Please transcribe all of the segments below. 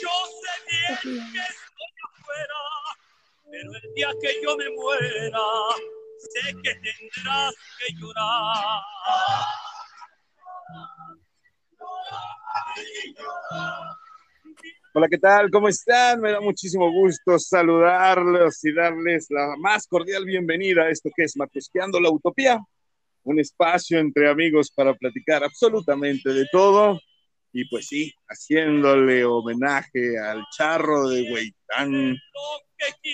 Yo sé bien que estoy afuera, pero el día que yo me muera, sé que tendrás que llorar. Hola, ¿qué tal? ¿Cómo están? Me da muchísimo gusto saludarlos y darles la más cordial bienvenida a esto que es Matusqueando la Utopía, un espacio entre amigos para platicar absolutamente de todo. Y pues sí, haciéndole homenaje al charro de Hueytán,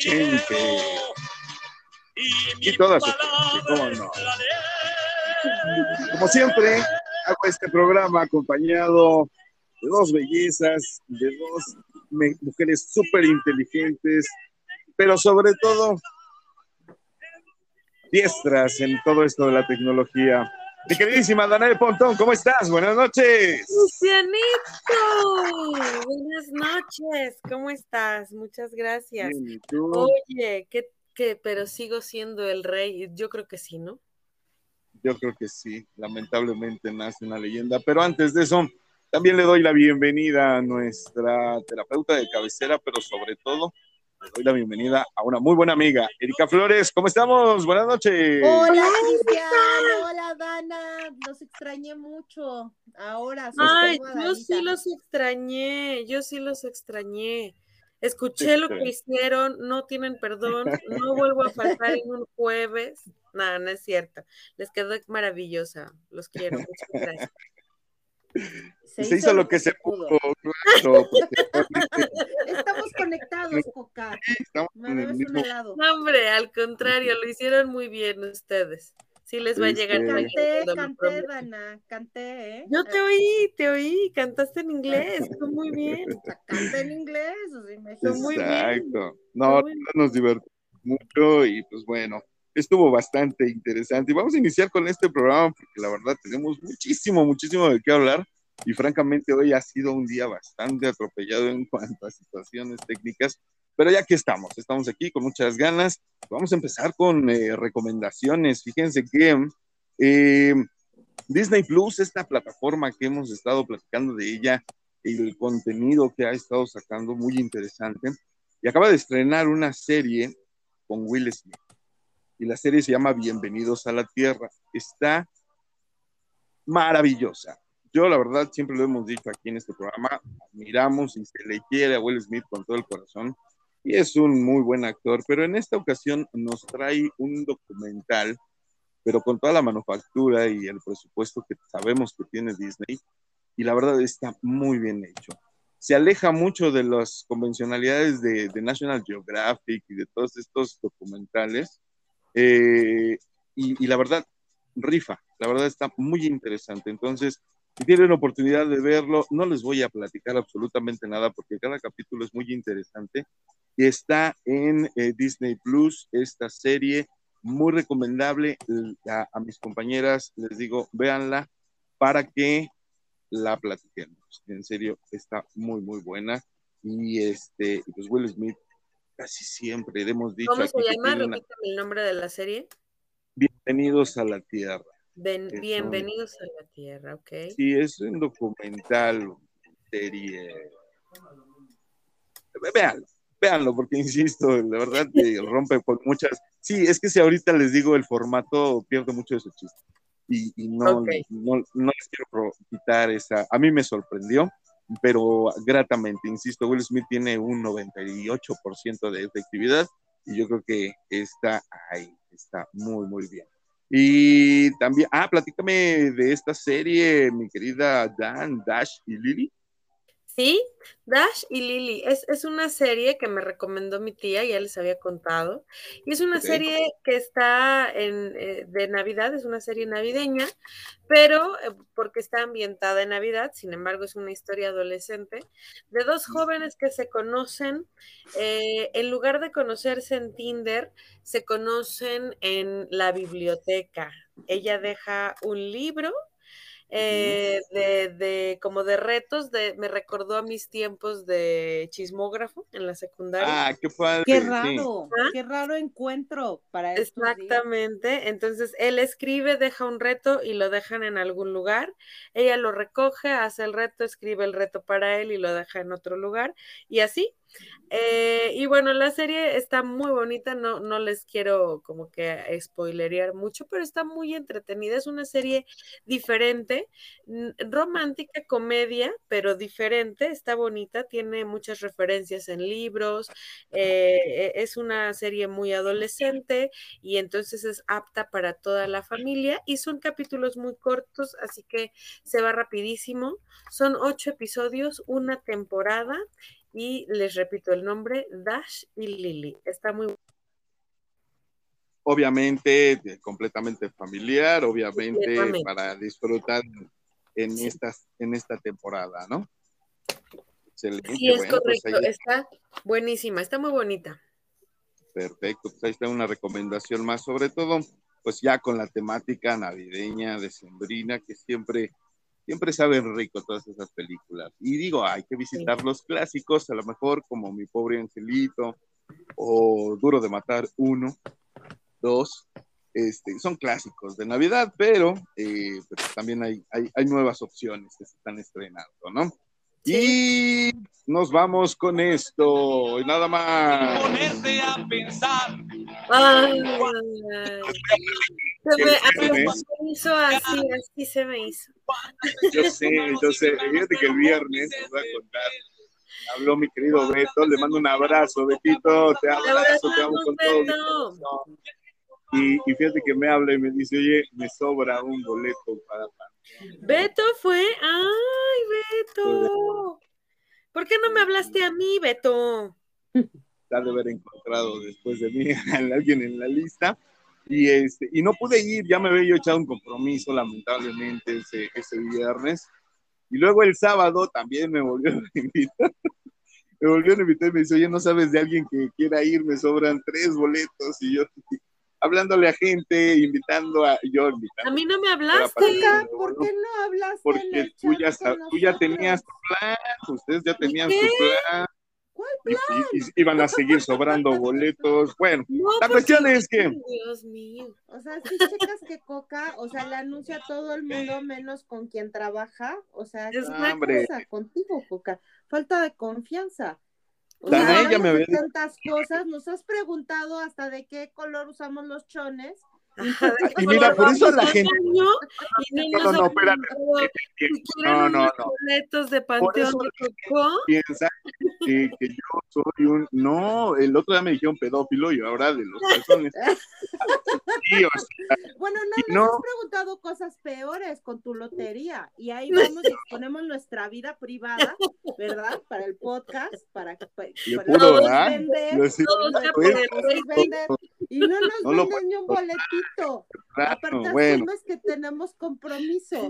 Chenque y toda su gente, ¿cómo no? Como siempre, hago este programa acompañado de dos bellezas, de dos mujeres súper inteligentes, pero sobre todo diestras en todo esto de la tecnología. Mi queridísima Danae Pontón, ¿cómo estás? Buenas noches. Lucianito, buenas noches, ¿cómo estás? Muchas gracias. Oye, ¿qué, qué, pero sigo siendo el rey, yo creo que sí, ¿no? Yo creo que sí, lamentablemente nace una leyenda, pero antes de eso, también le doy la bienvenida a nuestra terapeuta de cabecera, pero sobre todo le doy la bienvenida a una muy buena amiga, Erika Flores. ¿Cómo estamos? Buenas noches. Hola, Cristian. Hola, Dana. Los extrañé mucho. Ahora Ay, yo sí los extrañé, yo sí los extrañé. Escuché lo que hicieron, no tienen perdón, no vuelvo a faltar en un jueves. No, no es cierto. Les quedó maravillosa. Los quiero. Muchas gracias. Se, hizo, lo que se pudo, claro, porque Estamos conectados, Coca. estamos Me en el mismo helado. No, hombre, al contrario, lo hicieron muy bien ustedes. Sí les va a llegar Este- Canté, canté. Dana. Canté, ¿eh? Yo te oí, te oí, cantaste en inglés, tú muy bien. Canté en inglés. o sea, imagínate. Fue muy bien. Exacto. No, Muy bien. nos divertimos mucho y pues bueno, estuvo bastante interesante. Y vamos a iniciar con este programa porque la verdad tenemos muchísimo, muchísimo de qué hablar. Y francamente hoy ha sido un día bastante atropellado en cuanto a situaciones técnicas. Pero ya que estamos, estamos aquí con muchas ganas. Vamos a empezar con eh, recomendaciones. Fíjense que eh, Disney Plus, esta plataforma que hemos estado platicando de ella, el contenido que ha estado sacando muy interesante, y acaba de estrenar una serie con Will Smith. Y la serie se llama Bienvenidos a la Tierra. Está maravillosa. Yo, la verdad, siempre lo hemos dicho aquí en este programa, admiramos y se le quiere a Will Smith con todo el corazón. Y es un muy buen actor, pero en esta ocasión nos trae un documental, pero con toda la manufactura y el presupuesto que sabemos que tiene Disney. Y la verdad está muy bien hecho se aleja mucho de las convencionalidades de, de National Geographic y de todos estos documentales. Eh, y, y la verdad, rifa, la verdad está muy interesante. Entonces, si tienen oportunidad de verlo, no les voy a platicar absolutamente nada porque cada capítulo es muy interesante. Y está en eh, Disney Plus, esta serie muy recomendable. A, a mis compañeras les digo, véanla para que la platiquemos. En serio, está muy, muy buena. Y este, pues Will Smith, casi siempre hemos dicho ¿Cómo se llama? una- Repítame el nombre de la serie. Bienvenidos a la Tierra. Ben- Es un- Bienvenidos a la Tierra, ¿ok? Sí, es un documental, serie. Ve- Véanlo, véanlo, porque insisto, la verdad que rompe con muchas. Sí, es que si ahorita les digo el formato, pierde mucho de su chiste. Y, y no, no, no les quiero quitar esa. A mí me sorprendió, pero gratamente, insisto, Will Smith tiene un 98% de efectividad y yo creo que está ahí, está muy, muy bien. Y también, ah, platícame de esta serie, mi querida Dan, Dash y Lily. Sí, Dash y Lily. Es, es una serie que me recomendó mi tía, ya les había contado. Y es una serie que está en, eh, de Navidad, es una serie navideña, pero eh, porque está ambientada en Navidad, sin embargo es una historia adolescente de dos jóvenes que se conocen, eh, en lugar de conocerse en Tinder, se conocen en la biblioteca. Ella deja un libro eh, de, de, como de retos, de, me recordó a mis tiempos de chismógrafo en la secundaria. Ah, qué padre. Qué sí. raro, ¿Ah? qué raro encuentro para días. Exactamente. Entonces, él escribe, deja un reto y lo dejan en algún lugar. Ella lo recoge, hace el reto, escribe el reto para él y lo deja en otro lugar. Y así. Eh, y bueno, la serie está muy bonita, no, no les quiero como que spoilerear mucho, pero está muy entretenida. Es una serie diferente, romántica, comedia, pero diferente, está bonita, tiene muchas referencias en libros, eh, es una serie muy adolescente y entonces es apta para toda la familia y son capítulos muy cortos, así que se va rapidísimo. Son ocho episodios, una temporada y les repito el nombre, Dash y Lily. Está muy Obviamente, completamente familiar, obviamente para disfrutar en, estas, en esta temporada, ¿no? Excelente. Sí, es bueno, pues correcto, ahí- está buenísima, está muy bonita. Perfecto, pues ahí está una recomendación más, sobre todo, pues ya con la temática navideña, decembrina, que siempre, siempre saben rico todas esas películas. Y digo, hay que visitar los clásicos, a lo mejor como Mi Pobre Angelito o Duro de Matar uno, dos, este, son clásicos de Navidad, pero, eh, pero también hay, hay, hay nuevas opciones que se están estrenando, ¿no? Y nos vamos con esto, y nada más. Ponerte a pensar. Ay, se me, se me hizo así, así se me hizo. Yo sé, yo sé. Fíjate que el viernes, les voy a contar, habló mi querido Beto, le mando un abrazo, Betito, te Te abrazo, te amo con todo. Y, y fíjate que me habla y me dice, oye, me sobra un boleto para Beto fue, ay, Beto. ¿Por qué no me hablaste a mí, Beto? de haber encontrado después de mí a alguien en la lista. Y, este, y no pude ir, ya me había yo echado un compromiso, lamentablemente, ese, ese viernes. Y luego el sábado también me volvió a invitar. Me volvió a invitar y me dice, oye, ¿no sabes de alguien que quiera ir? Me sobran tres boletos. Y yo hablándole a gente, invitando a... Yo invitando. A mí no me hablaste. Coca, ¿por qué no hablaste Porque tú ya, tú ya tenías tu plan, ustedes ya tenían su plan. ¿Cuál Y, y- y iban a seguir sobrando boletos. Bueno, No, la porque- cuestión es que... Dios mío. O sea, si checas que Coca, o sea, le anuncia a todo el mundo menos con quien trabaja. O sea, ¿qué Es hombre. pasa contigo, Coca? Falta de confianza. O sea, ya me había tantas cosas, nos has preguntado hasta de qué color usamos los chones. Ajá, ¿de qué Y mira, por eso la gente-? Y no No, nos no, no, espérate. que- no, no, no. boletos de Panteón eso de Cocó. piensa que, que yo soy un. No, el otro día me dijeron pedófilo y ahora de los calzones. Sí, o sea, Bueno, Y no, nos no. has preguntado cosas peores con tu lotería. Y ahí vamos y exponemos nuestra vida privada, ¿verdad? Para el podcast, para, para, le para pudo, ¿verdad? vender, para ya pues, vender, y no nos No venden ni un boletito. Claro, Aparte bueno, asumes que tenemos compromisos.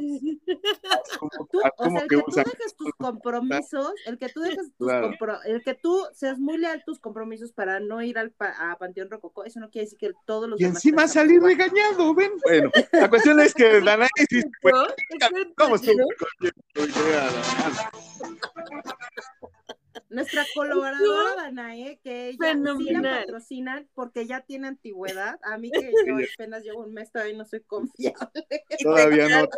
como, Tú, o sea, el que que tú dejes tus compromisos, el que tú dejes tus Claro. compro- el que tú seas muy leal tus compromisos para no ir al pa- a Panteón Rococó, eso no quiere decir que todos los Y demás encima igual. regañado, ven. Bueno, la cuestión es que se fue. ¿No? ¿Cómo estuvo? Nuestra colaboradora Danae, que ella sí la Fenomenal. patrocinan porque ya tiene antigüedad. A mí que yo apenas llevo un mes todavía no soy confiable. Todavía no.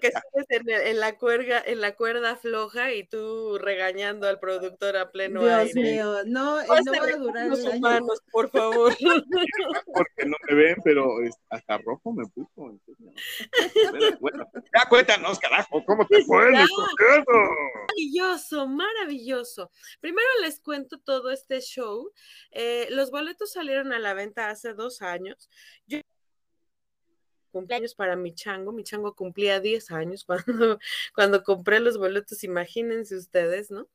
Que sigues en, la cuerda, en la cuerda floja y tú regañando al productor a pleno Dios aire. mío, no, eh, no Pásale va a durar los humanos, por favor. porque no me ven, pero hasta rojo me puso. bueno, ya cuéntanos, carajo, ¿cómo te fue concierto? Maravilloso, maravilloso. Primero les cuento todo este show. Eh, los boletos salieron a la venta hace dos años. Yo cumpleaños para mi chango. Mi chango cumplía 10 años cuando, cuando compré los boletos. Imagínense ustedes, ¿no?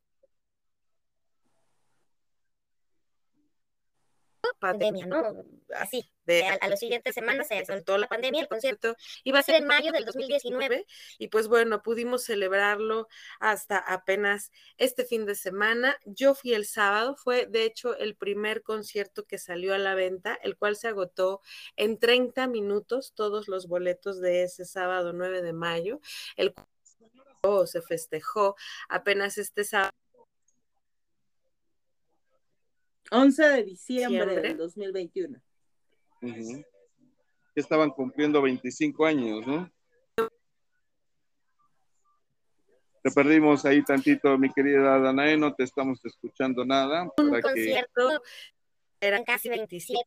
Pandemia, ¿no? Así, de, a, a las siguientes semanas se soltó la pandemia, el concierto iba a ser en mayo del 2019 y pues bueno, pudimos celebrarlo hasta apenas este fin de semana. Yo fui el sábado, fue de hecho el primer concierto que salió a la venta, el cual se agotó en 30 minutos todos los boletos de ese sábado 9 de mayo, el cual se festejó apenas este sábado 11 de diciembre Diciembre. del 2021. Ujú. Que estaban cumpliendo 25 años, ¿no? Te perdimos ahí tantito, mi querida Danae, no te estamos escuchando nada. un para que- concierto, eran casi 27.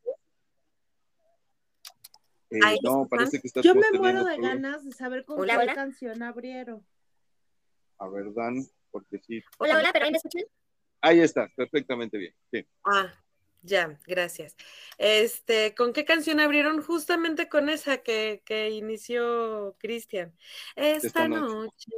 eh, ahí no, están. parece que estás Yo me muero de todo. ganas de saber con Hola, cuál hola. canción abrieron. A ver, Dan, porque sí. Hola, hola, pero ahí me escuchan. Ahí está, perfectamente bien. Sí. Ah, ya, gracias. Este, ¿con qué canción abrieron? Justamente con esa que, que inició Cristian. Esta, Esta noche. noche.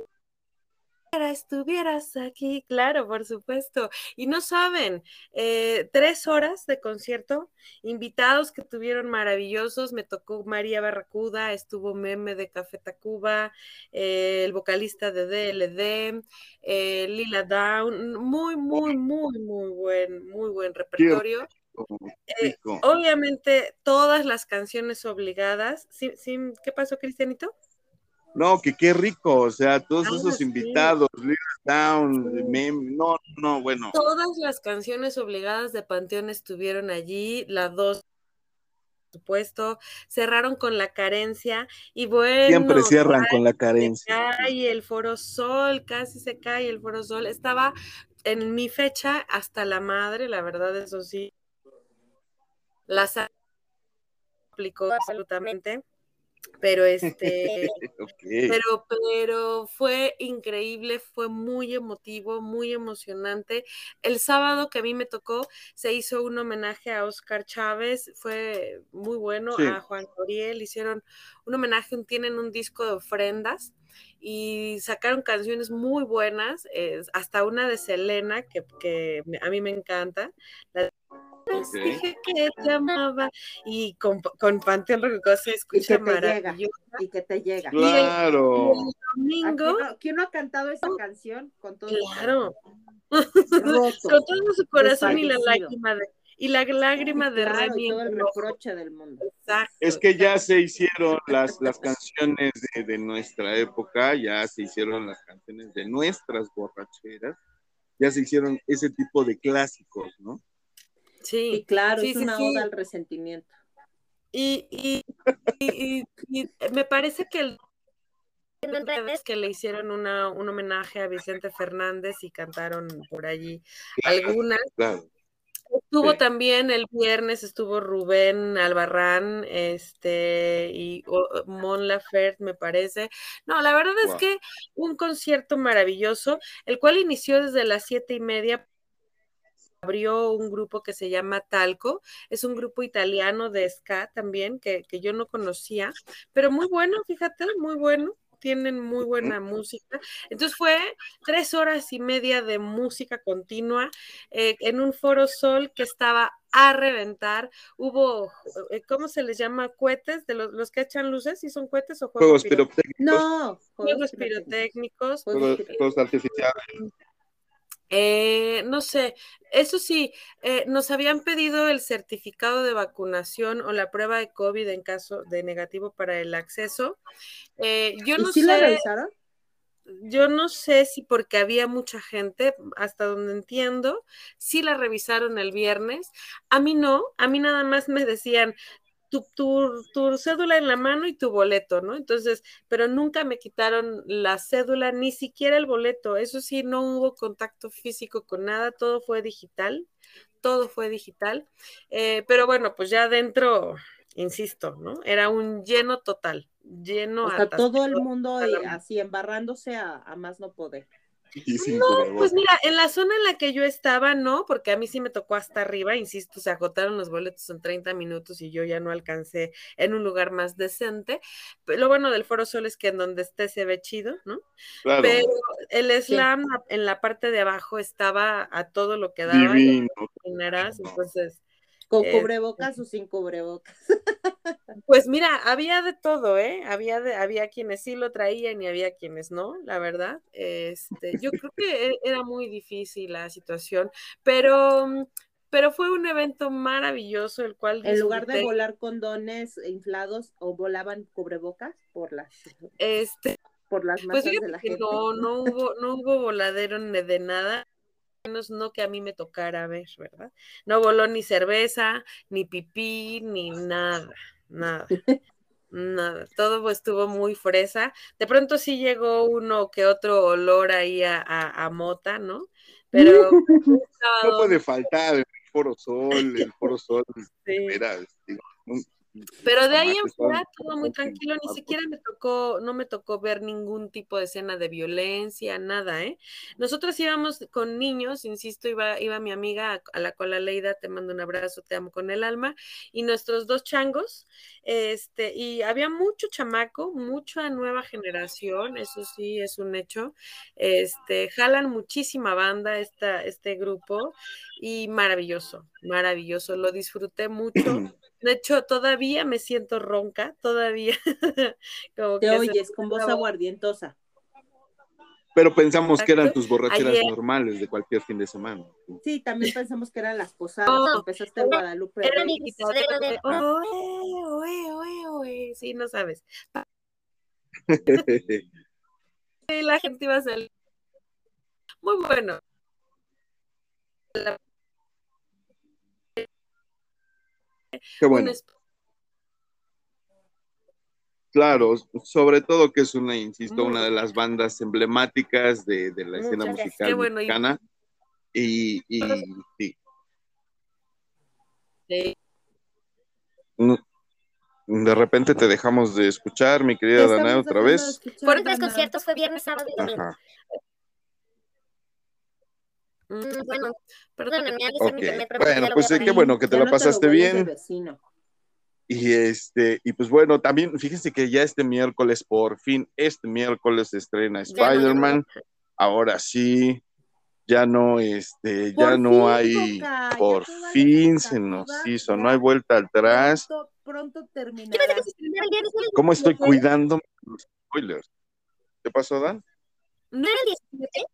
Estuvieras aquí, claro, por supuesto. Y no saben, eh, tres horas de concierto, invitados que tuvieron maravillosos. Me tocó María Barracuda, estuvo Meme de Café Tacuba, eh, el vocalista de DLD, eh, Lila Down. Muy, muy, muy, muy buen, muy buen repertorio. Obviamente, todas las canciones obligadas. ¿Sí, sí? ¿Qué pasó, Cristianito? No, que qué rico, o sea, todos esos invitados, Down, Sí. Mem, no, no, bueno, Todas las canciones obligadas de Panteón estuvieron allí, las dos, por supuesto, cerraron con la carencia y bueno, siempre cierran con la se carencia. cae el Foro Sol, casi se cae el Foro Sol. Estaba en mi fecha hasta la madre, la verdad, eso sí. La aplicó absolutamente, pero este, pero, pero fue increíble, fue muy emotivo, muy emocionante. El sábado que a mí me tocó, se hizo un homenaje a Oscar Chávez, fue muy bueno, Sí. a Juan Gabriel, hicieron un homenaje, tienen un disco de ofrendas y sacaron canciones muy buenas, eh, hasta una de Selena, que, que a mí me encanta. La Ok. dije que te amaba y con, con Panteón Rococó se Y escucha que te llega. maravilloso. Y que te llega. Claro. Y el domingo, ¿A quién, no, quién no ha cantado esa canción con todo su claro, roto? con todo su corazón y la lágrima de, y la lágrima de Claro, y Remy todo el reproche del mundo. Exacto. Es que ya se hicieron las, las canciones de, de nuestra época, ya se hicieron las canciones de nuestras borracheras, ya se hicieron ese tipo de clásicos, ¿no? Y Sí, claro, Sí, es sí, una sí. oda al resentimiento. y, y, y- y- y me parece que el que le hicieron una, un homenaje a Vicente Fernández y cantaron por allí algunas. Claro. Estuvo Sí. también el viernes, estuvo Rubén Albarrán, este, y Mon Laferte, me parece. No, la verdad es Wow. que un concierto maravilloso, el cual inició desde las siete y media. Abrió un grupo que se llama Talco, es un grupo italiano de ska también, que, que yo no conocía, pero muy bueno, fíjate, muy bueno, tienen muy buena música. Entonces fue tres horas y media de música continua eh, en un foro sol que estaba a reventar. Hubo, eh, ¿cómo se les llama? Cohetes, de los, los que echan luces, ¿sí son cohetes o juegos, Juegos piro- pirotécnicos, No, juegos pirotécnicos? Juegos juegos, pirotécnicos. juegos artificiales. Eh, no sé, eso sí, eh, nos habían pedido el certificado de vacunación o la prueba de COVID en caso de negativo para el acceso. Eh, yo ¿Y no la sé, revisaron? yo no sé si porque había mucha gente, hasta donde entiendo, sí la revisaron el viernes. A mí no, a mí nada más me decían tu, tu, tu cédula en la mano y tu boleto, ¿no? Entonces, pero nunca me quitaron la cédula, ni siquiera el boleto. Eso sí, no hubo contacto físico con nada, todo fue digital, todo fue digital. Eh, pero bueno, pues ya adentro, insisto, ¿no? Era un lleno total, lleno O sea, todo el mundo eh, así embarrándose a, a más no poder. Y sin Pues cubrebocas. mira, en la zona en la que yo estaba, no, porque a mí sí me tocó hasta arriba, insisto, se agotaron los boletos en 30 minutos y yo ya no alcancé en un lugar más decente. Pero lo bueno del Foro Sol es que en donde esté se ve chido, ¿no? Claro, Pero el slam en la parte de abajo estaba a todo lo que daba, divino. te imaginarás, entonces, ¿Con Eh, cubrebocas o sin cubrebocas? Pues mira, había de todo, ¿eh? Había, de, había quienes sí lo traían y había quienes no, la verdad. Este, yo creo que e- era muy difícil la situación, pero, mm, pero fue un evento maravilloso, el cual En lugar de volar condones inflados o volaban cubrebocas por las Este, por las pues masas de fíjate la gente. no, no hubo, no hubo voladero ni de nada, menos no que a mí me tocara ver, ¿verdad? No voló ni cerveza, ni pipí, ni nada, nada. Nada, todo estuvo muy fresa. De pronto sí llegó uno que otro olor ahí a, a- a mota, ¿no? Pero No puede faltar el Foro Sol, el Foro Sol, sí. veras, digo, un- Pero de ahí en fuera todo muy tranquilo, ni siquiera me tocó, no me tocó ver ningún tipo de escena de violencia, nada, ¿eh? Nosotros íbamos con niños, insisto, iba, iba mi amiga a, a la cola Leida, te mando un abrazo, te amo con el alma, y nuestros dos changos, este, y había mucho chamaco, mucha nueva generación, eso sí es un hecho, este, jalan muchísima banda esta, este grupo, y maravilloso, maravilloso, lo disfruté mucho. De hecho, todavía me siento ronca, todavía. Como Te que oyes con voz aguardientosa. Pero pensamos que eran tus borracheras Ayer- normales de cualquier fin de semana. Sí, también pensamos que eran las posadas. No, Empezaste en Guadalupe. Era mi de, "Oe, oe, oe, oe". Sí, no sabes. La gente iba a salir. Muy bueno. La- Qué bueno. Claro, sobre todo que es una, insisto, Muy una de las bandas emblemáticas de, de la escena gracias. musical Qué bueno, mexicana. Y, y, sí, de- no- de repente te dejamos de escuchar, mi querida estamos otra vez. Fueron tres Dana. conciertos, fue viernes, sábado y domingo. Ajá. Mm, Bueno, perdóname. perdóname, Alice, Ok, mi internet, pero ya bueno, pues qué bueno que te Ya la no lo pasaste bien. Y este, y pues bueno, también fíjense que ya este miércoles, por fin, este miércoles se estrena no. Spider-Man. Ahora sí, ya no, este, ya Por no fin, hay, por fin se nos hizo, no hay vuelta atrás. Pronto, pronto terminará. ¿Cómo estoy cuidando los spoilers? ¿Qué pasó, Dan? ¿No era el 17?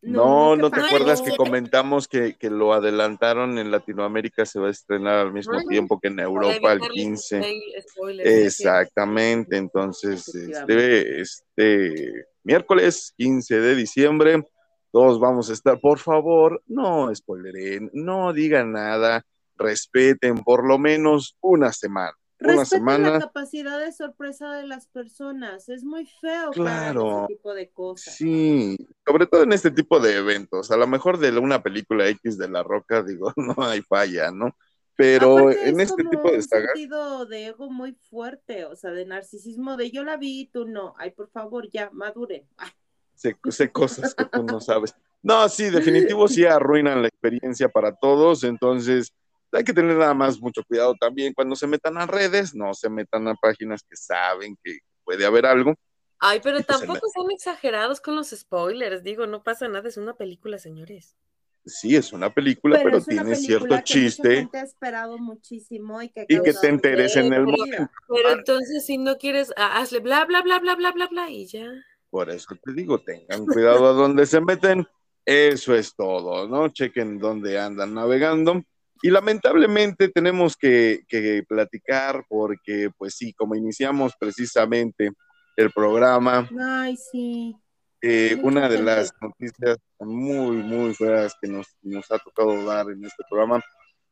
No, no, ¿qué te acuerdas que ¿17? comentamos que, que lo adelantaron en Latinoamérica, se va a estrenar al mismo Ah. tiempo que en Europa el evitarles 15. spoil- spoilers, sí, Exactamente, entonces este, este miércoles 15 de diciembre, todos vamos a estar, por favor, no spoileren, no digan nada, respeten por lo menos una semana. Respeten la semana, capacidad de sorpresa de las personas. Es muy feo Claro. ese tipo de cosas. sí, sobre todo en este tipo de eventos, a lo mejor de una película X de La Roca, digo, no hay falla, ¿no? Pero Aparte, en es este como tipo de un sagas, sentido de ego muy fuerte, o sea, de narcisismo, de yo la vi y tú no. Ay, por favor, ya, madure. Ay, sé, sé cosas que tú no sabes. No, sí, definitivo sí arruinan la experiencia para todos, entonces hay que tener nada más mucho cuidado también cuando se metan a redes, no se metan a páginas que saben que puede haber algo. Ay, pero pues, tampoco son exagerados con los spoilers. Digo, no pasa nada, es una película, señores. Sí, es una película, pero, tiene película cierto que mucha chiste gente ha esperado muchísimo y que, y te enteres en el momento. Pero entonces, si no quieres, hazle bla, bla, bla, bla, bla, bla, bla, y ya. Por eso te digo, tengan cuidado a dónde se meten. Eso es todo, ¿no? Chequen dónde andan navegando. Y lamentablemente tenemos que, que platicar porque, pues sí, como iniciamos precisamente el programa, Ay, sí. eh, una de las noticias muy, muy feas que nos, nos ha tocado dar en este programa,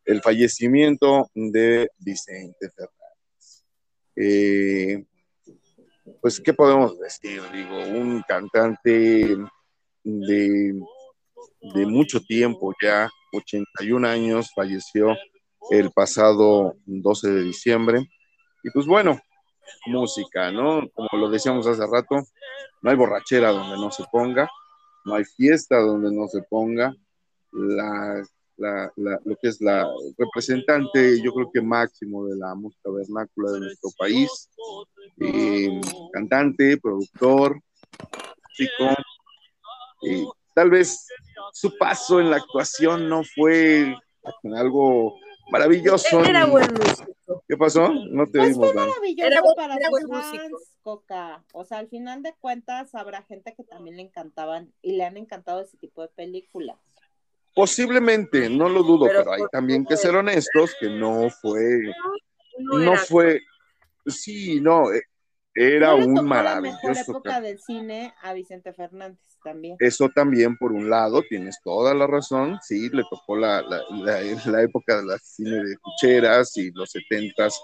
el fallecimiento de Vicente Fernández. Eh, pues, ¿qué podemos decir? Digo, un cantante de, de mucho tiempo ya, 81 años, falleció el pasado 12 de diciembre. Y pues bueno, música, ¿no? Como lo decíamos hace rato, no hay borrachera donde no se ponga, no hay fiesta donde no se ponga. La, la- la- lo que es la representante, yo creo que máximo de la música vernácula de nuestro país, eh, cantante, productor, chico. Tal vez su paso en la actuación no fue algo Maravilloso. Era buen músico. ¿Qué pasó? No te Pues oímos, fue maravilloso Era- para era buen músico. fans, Coca. O sea, al final de cuentas habrá gente que también le encantaban y le han encantado ese tipo de películas. Posiblemente, no lo dudo, Pero pero hay también que ser honestos que no fue, No, no era- fue, sí, no, eh, era No le un tocó la mejor maravilloso. época del cine a Vicente Fernández también. Eso también, por un lado, tienes toda la razón, sí, le tocó la, la, la- la época de la cine de cucheras y los setentas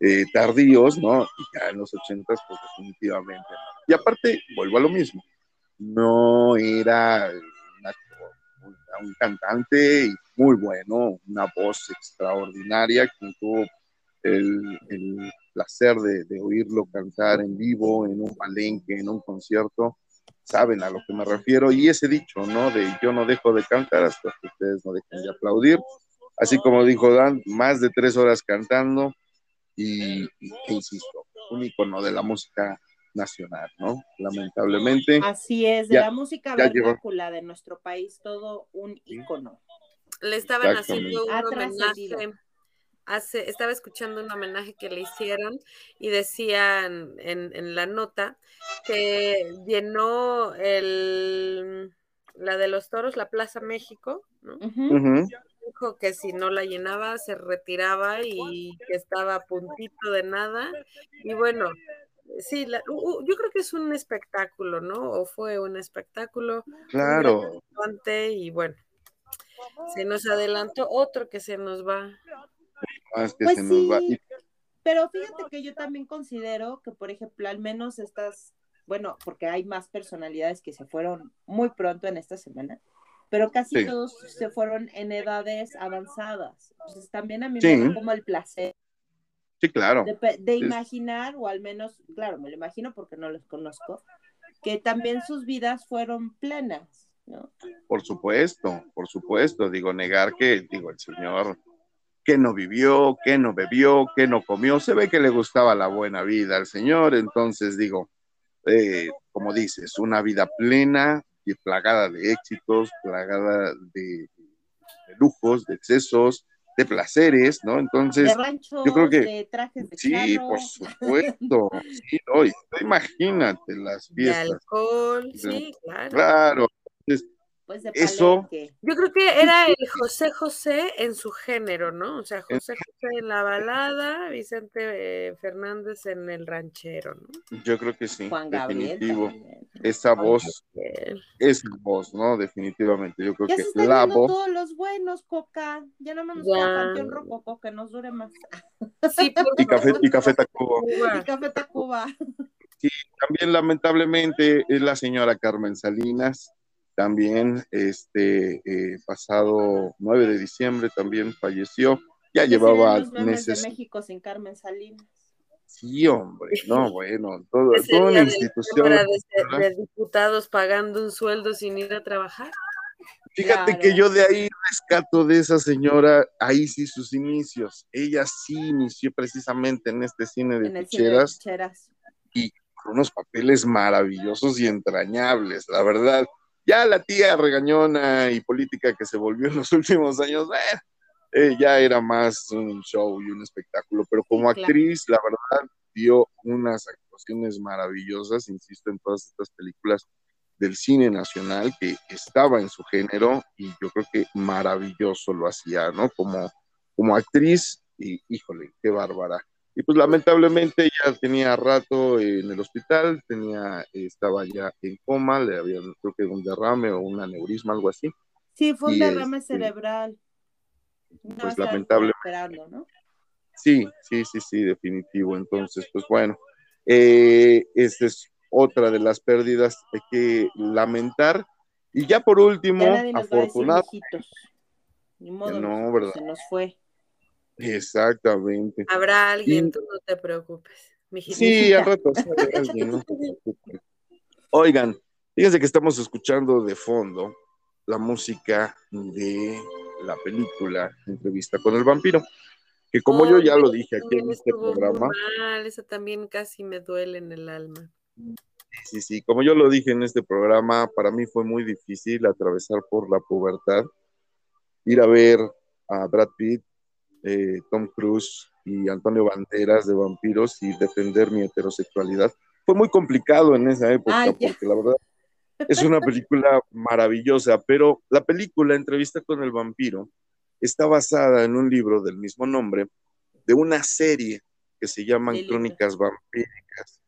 eh, tardíos, ¿no? Y ya en los ochentas, pues definitivamente. Y aparte, vuelvo a lo mismo, no era un actor, un, un cantante muy bueno, una voz extraordinaria, quien tuvo el, el placer de, de oírlo cantar en vivo, en un palenque, en un concierto, saben a lo que me refiero, y ese dicho, ¿no? De yo no dejo de cantar hasta que ustedes no dejen de aplaudir. Así como dijo Dan, más de tres horas cantando y, y- e insisto, un icono de la música nacional, ¿no? Lamentablemente. Así es, de Ya- la música vernácula de nuestro país, todo un ícono. Le estaban haciendo un homenaje. Hace, estaba escuchando un homenaje que le hicieron y decían en, en la nota que llenó el, la de los toros, la Plaza México. Dijo que si no la llenaba se retiraba y que estaba a puntito de nada. Y bueno, sí, la- u- u- yo creo que es un espectáculo, ¿no? O fue un espectáculo. Claro, y bueno, se nos adelantó otro que se nos va. Más que Pues se nos va. sí, pero fíjate que yo también considero que, por ejemplo, al menos estas, bueno, porque hay más personalidades que se fueron muy pronto en esta semana, pero casi Sí. todos se fueron en edades avanzadas. Entonces también a mí Sí. me da como el placer Sí, claro. de, de imaginar, o al menos, claro, me lo imagino porque no los conozco, que también sus vidas fueron plenas, ¿no? Por supuesto, por supuesto. Digo, negar que, digo, el señor que no vivió, que no bebió, que no comió, se ve que le gustaba la buena vida al señor. Entonces, digo, eh, como dices, una vida plena y plagada de éxitos, plagada de, de lujos, de excesos, de placeres, ¿no? Entonces, de ranchos, yo creo que- de trajes de sí, por supuesto. Sí, no, imagínate las De fiestas. alcohol, De- sí, claro. Claro. Entonces, pues de Eso- palenque. Yo creo que era el José José en su género, ¿no? O sea, José José en la balada, Vicente eh, Fernández en el ranchero, ¿no? yo creo que sí, Juan Gabriel definitivo. también. Esa voz es voz, ¿no? Definitivamente. Yo creo Ya que se la voz. todos los buenos, Coca. Ya nada más nos queda Panteón Rococo, que nos dure más. Sí, por Y café, y café Tacuba. Cuba. Y Café Tacuba. También, lamentablemente, es la señora Carmen Salinas. También, este, eh, pasado 9 de diciembre, también falleció. Ya ¿Qué llevaba meses. de México sin Carmen Salinas. Sí, hombre, no, bueno, todo, ¿Qué toda una institución. De, de diputados pagando un sueldo sin ir a trabajar. Fíjate Claro. que yo de ahí rescato de esa señora, ahí sí sus inicios. Ella sí inició precisamente en este cine de cine ficheras ficheras. con unos papeles maravillosos y entrañables, la verdad. Ya la tía regañona y política que se volvió en los últimos años, eh, ya era más un show y un espectáculo, pero como claro. actriz, la verdad, dio unas actuaciones maravillosas, insisto, en todas estas películas del cine nacional que estaba en su género y yo creo que maravilloso lo hacía, ¿no? Como, como actriz, y híjole, qué bárbara. Y pues lamentablemente ya tenía rato en el hospital, tenía, estaba ya en coma, le habían, creo que un derrame o un aneurisma, algo así. Sí, fue un Y derrame este, cerebral. No, pues, está lamentable. recuperando, ¿no? Sí, sí, sí, sí, definitivo. Entonces, pues bueno, eh, esta es otra de las pérdidas que hay que lamentar. Y ya por último, Ya afortunado, modo, No, ¿verdad? se nos fue. Exactamente. Habrá alguien, Y- tú no te preocupes. Sí, al rato alguien, no. Oigan, fíjense que estamos escuchando de fondo la música de la película Entrevista con el vampiro, que como yo ya lo dije aquí en este programa, mal, Eso también casi me duele en el alma. sí, sí, como yo lo dije en este programa, para mí fue muy difícil atravesar por la pubertad, ir a ver a Brad Pitt eh, Tom Cruise y Antonio Banderas de vampiros y defender mi heterosexualidad. Fue muy complicado en esa época Ah, porque la verdad es una película maravillosa, pero la película Entrevista con el vampiro está basada en un libro del mismo nombre de una serie que se llaman. Crónicas Vampíricas,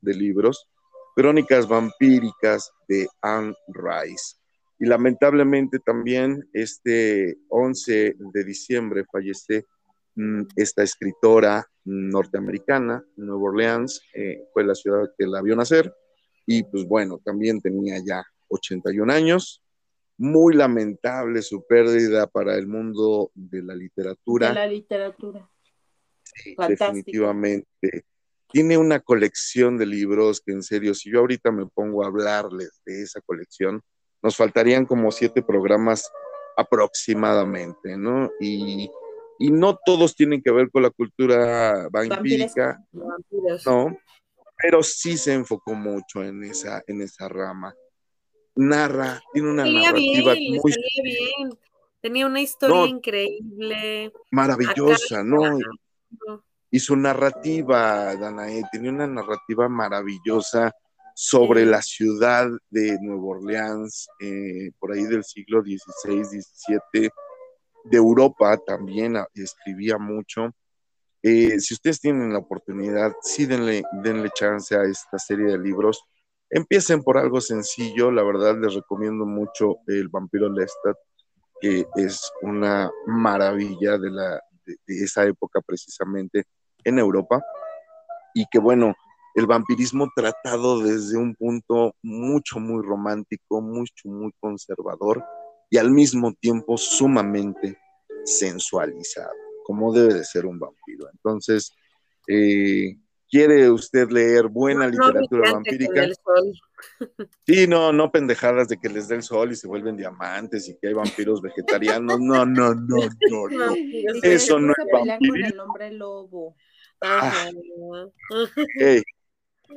de libros, Crónicas Vampíricas de Anne Rice. Y lamentablemente también este 11 de diciembre fallece mm, esta escritora norteamericana, Nueva Orleans, eh, fue la ciudad que la vio nacer, y pues bueno, también tenía ya 81 años. Muy lamentable su pérdida para el mundo de la literatura. De la literatura. Sí, definitivamente. Tiene una colección de libros que en serio, si yo ahorita me pongo a hablarles de esa colección, nos faltarían como siete programas aproximadamente, ¿no? Y, y no todos tienen que ver con la cultura vampírica, Vampiros. no, pero sí se enfocó mucho en esa, en esa rama. Narra, tiene una Salía bien, narrativa le muy salía bien. Tenía una historia No. increíble. maravillosa, ¿no? No, y su narrativa, Danae, tenía una narrativa maravillosa sobre la ciudad de Nueva Orleans, eh, por ahí del siglo XVI, XVII, de Europa también ah, escribía mucho. Eh, si ustedes tienen la oportunidad, sí denle, denle chance a esta serie de libros. Empiecen por algo sencillo, la verdad les recomiendo mucho El vampiro Lestat, que es una maravilla de, la, de, de esa época precisamente en Europa y que bueno, el vampirismo tratado desde un punto mucho, muy romántico, mucho, muy conservador y al mismo tiempo sumamente sensualizado, como debe de ser un vampiro. Entonces, eh, ¿quiere usted leer buena no literatura vampírica? Sí, no, no pendejadas de que les dé el sol y se vuelven diamantes y que hay vampiros vegetarianos. No, no, no, no, no. Eso no es vampirismo. el hombre lobo. Ajá.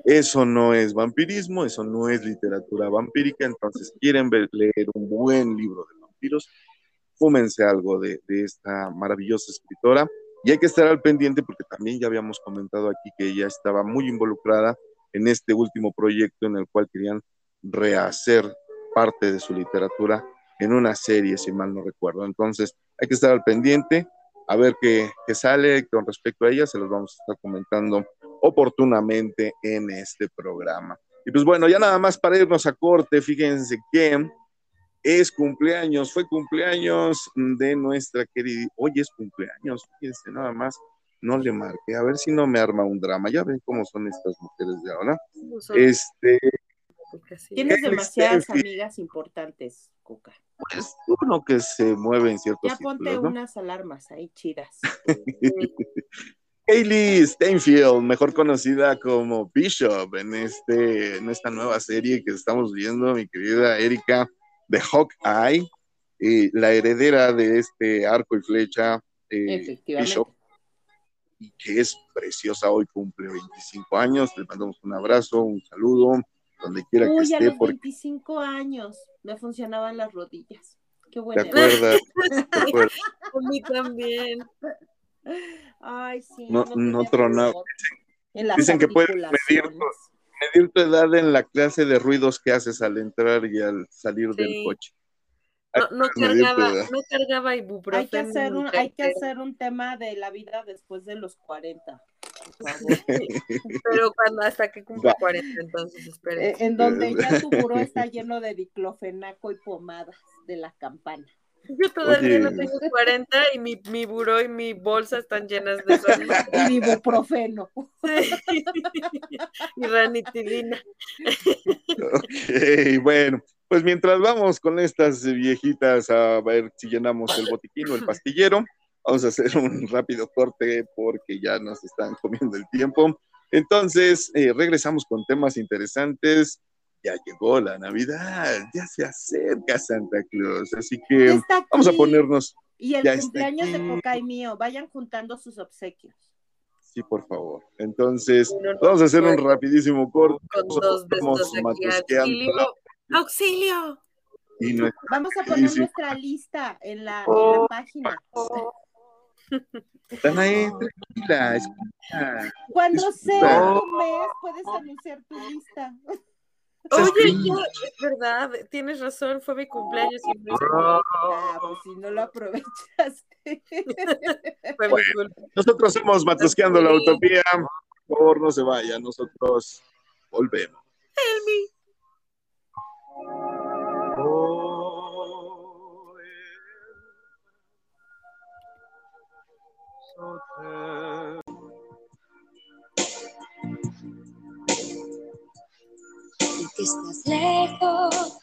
Eso no es vampirismo, eso no es literatura vampírica. Entonces, quieren ver- leer un buen libro de vampiros, fúmense algo de, esta maravillosa escritora. Y hay que estar al pendiente porque también ya habíamos comentado aquí que ella estaba muy involucrada en este último proyecto en el cual querían rehacer parte de su literatura en una serie, si mal no recuerdo. Entonces, hay que estar al pendiente, a ver qué sale con respecto a ella, se los vamos a estar comentando oportunamente en este programa. Y pues bueno, ya nada más para irnos a corte, fíjense que es cumpleaños, fue cumpleaños de nuestra querida, hoy es cumpleaños, fíjense nada más, no le marqué, a ver si no me arma un drama, ya ven cómo son estas mujeres de ahora. No Este, sí. Tienes Hailey demasiadas amigas importantes, Cuca. pues uno que se mueve en ciertos Ya ponte círculos, ¿no? unas alarmas ahí chidas. Hailey Steinfeld, mejor conocida como Bishop en, este, en esta nueva serie que estamos viendo, mi querida Erika, de Hawkeye, eh, la heredera de este arco y flecha, eh. Bishop, y que es preciosa, hoy cumple 25 años, le mandamos un abrazo, un saludo, donde quiera que Uy, a esté, los porque 25 años me funcionaban las rodillas. Qué te buena. acuerdas, te acuerdas, A mí también. Ay, sí. No- tenía no tronaba. Dicen que pueden medir tu edad en la clase de ruidos que haces al entrar y al salir del coche. No, no cargaba, no cargaba Hay que, ibuprofeno. hacer un, hay que hacer un tema de la vida después de los 40. por favor. Pero cuando hasta que cumpla Va. 40, entonces esperen. Eh, en donde ya tu buró está lleno de diclofenaco y pomadas de la campana. Yo todavía no tengo 40 y mi, mi buró y mi bolsa están llenas de sol. Y ibuprofeno. y ranitidina. Ok, bueno, pues mientras vamos con estas viejitas a ver si llenamos el botiquín o el pastillero, vamos a hacer un rápido corte porque ya nos están comiendo el tiempo. Entonces, eh, regresamos con temas interesantes. Ya llegó la Navidad, ya se acerca Santa Claus, así que vamos a ponernos, Y el cumpleaños de. Coca y mío. Vayan juntando sus obsequios. sí, por favor. Entonces, No, no, vamos a hacer un rapidísimo corte. Auxilio. ¡Auxilio! y Vamos a poner Sí, sí. nuestra lista en la, en Oh. la página. Danae, tranquila, escucha. Cuando sea tu mes, puedes anunciar tu lista. Oye, es verdad, tienes razón, fue mi cumpleaños y no hice Ah, pues si no lo aprovechaste. Bueno. Nosotros somos Matrusqueando la Utopía. Por favor, no se vaya. Nosotros volvemos. Que estás lejos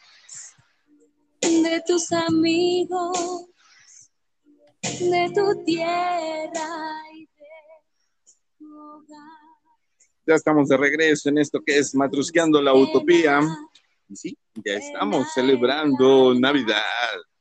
de tus amigos, de tu tierra y de tu hogar. Ya estamos de regreso en esto que es Matrusqueando la Utopía. Y sí, ya estamos celebrando Navidad,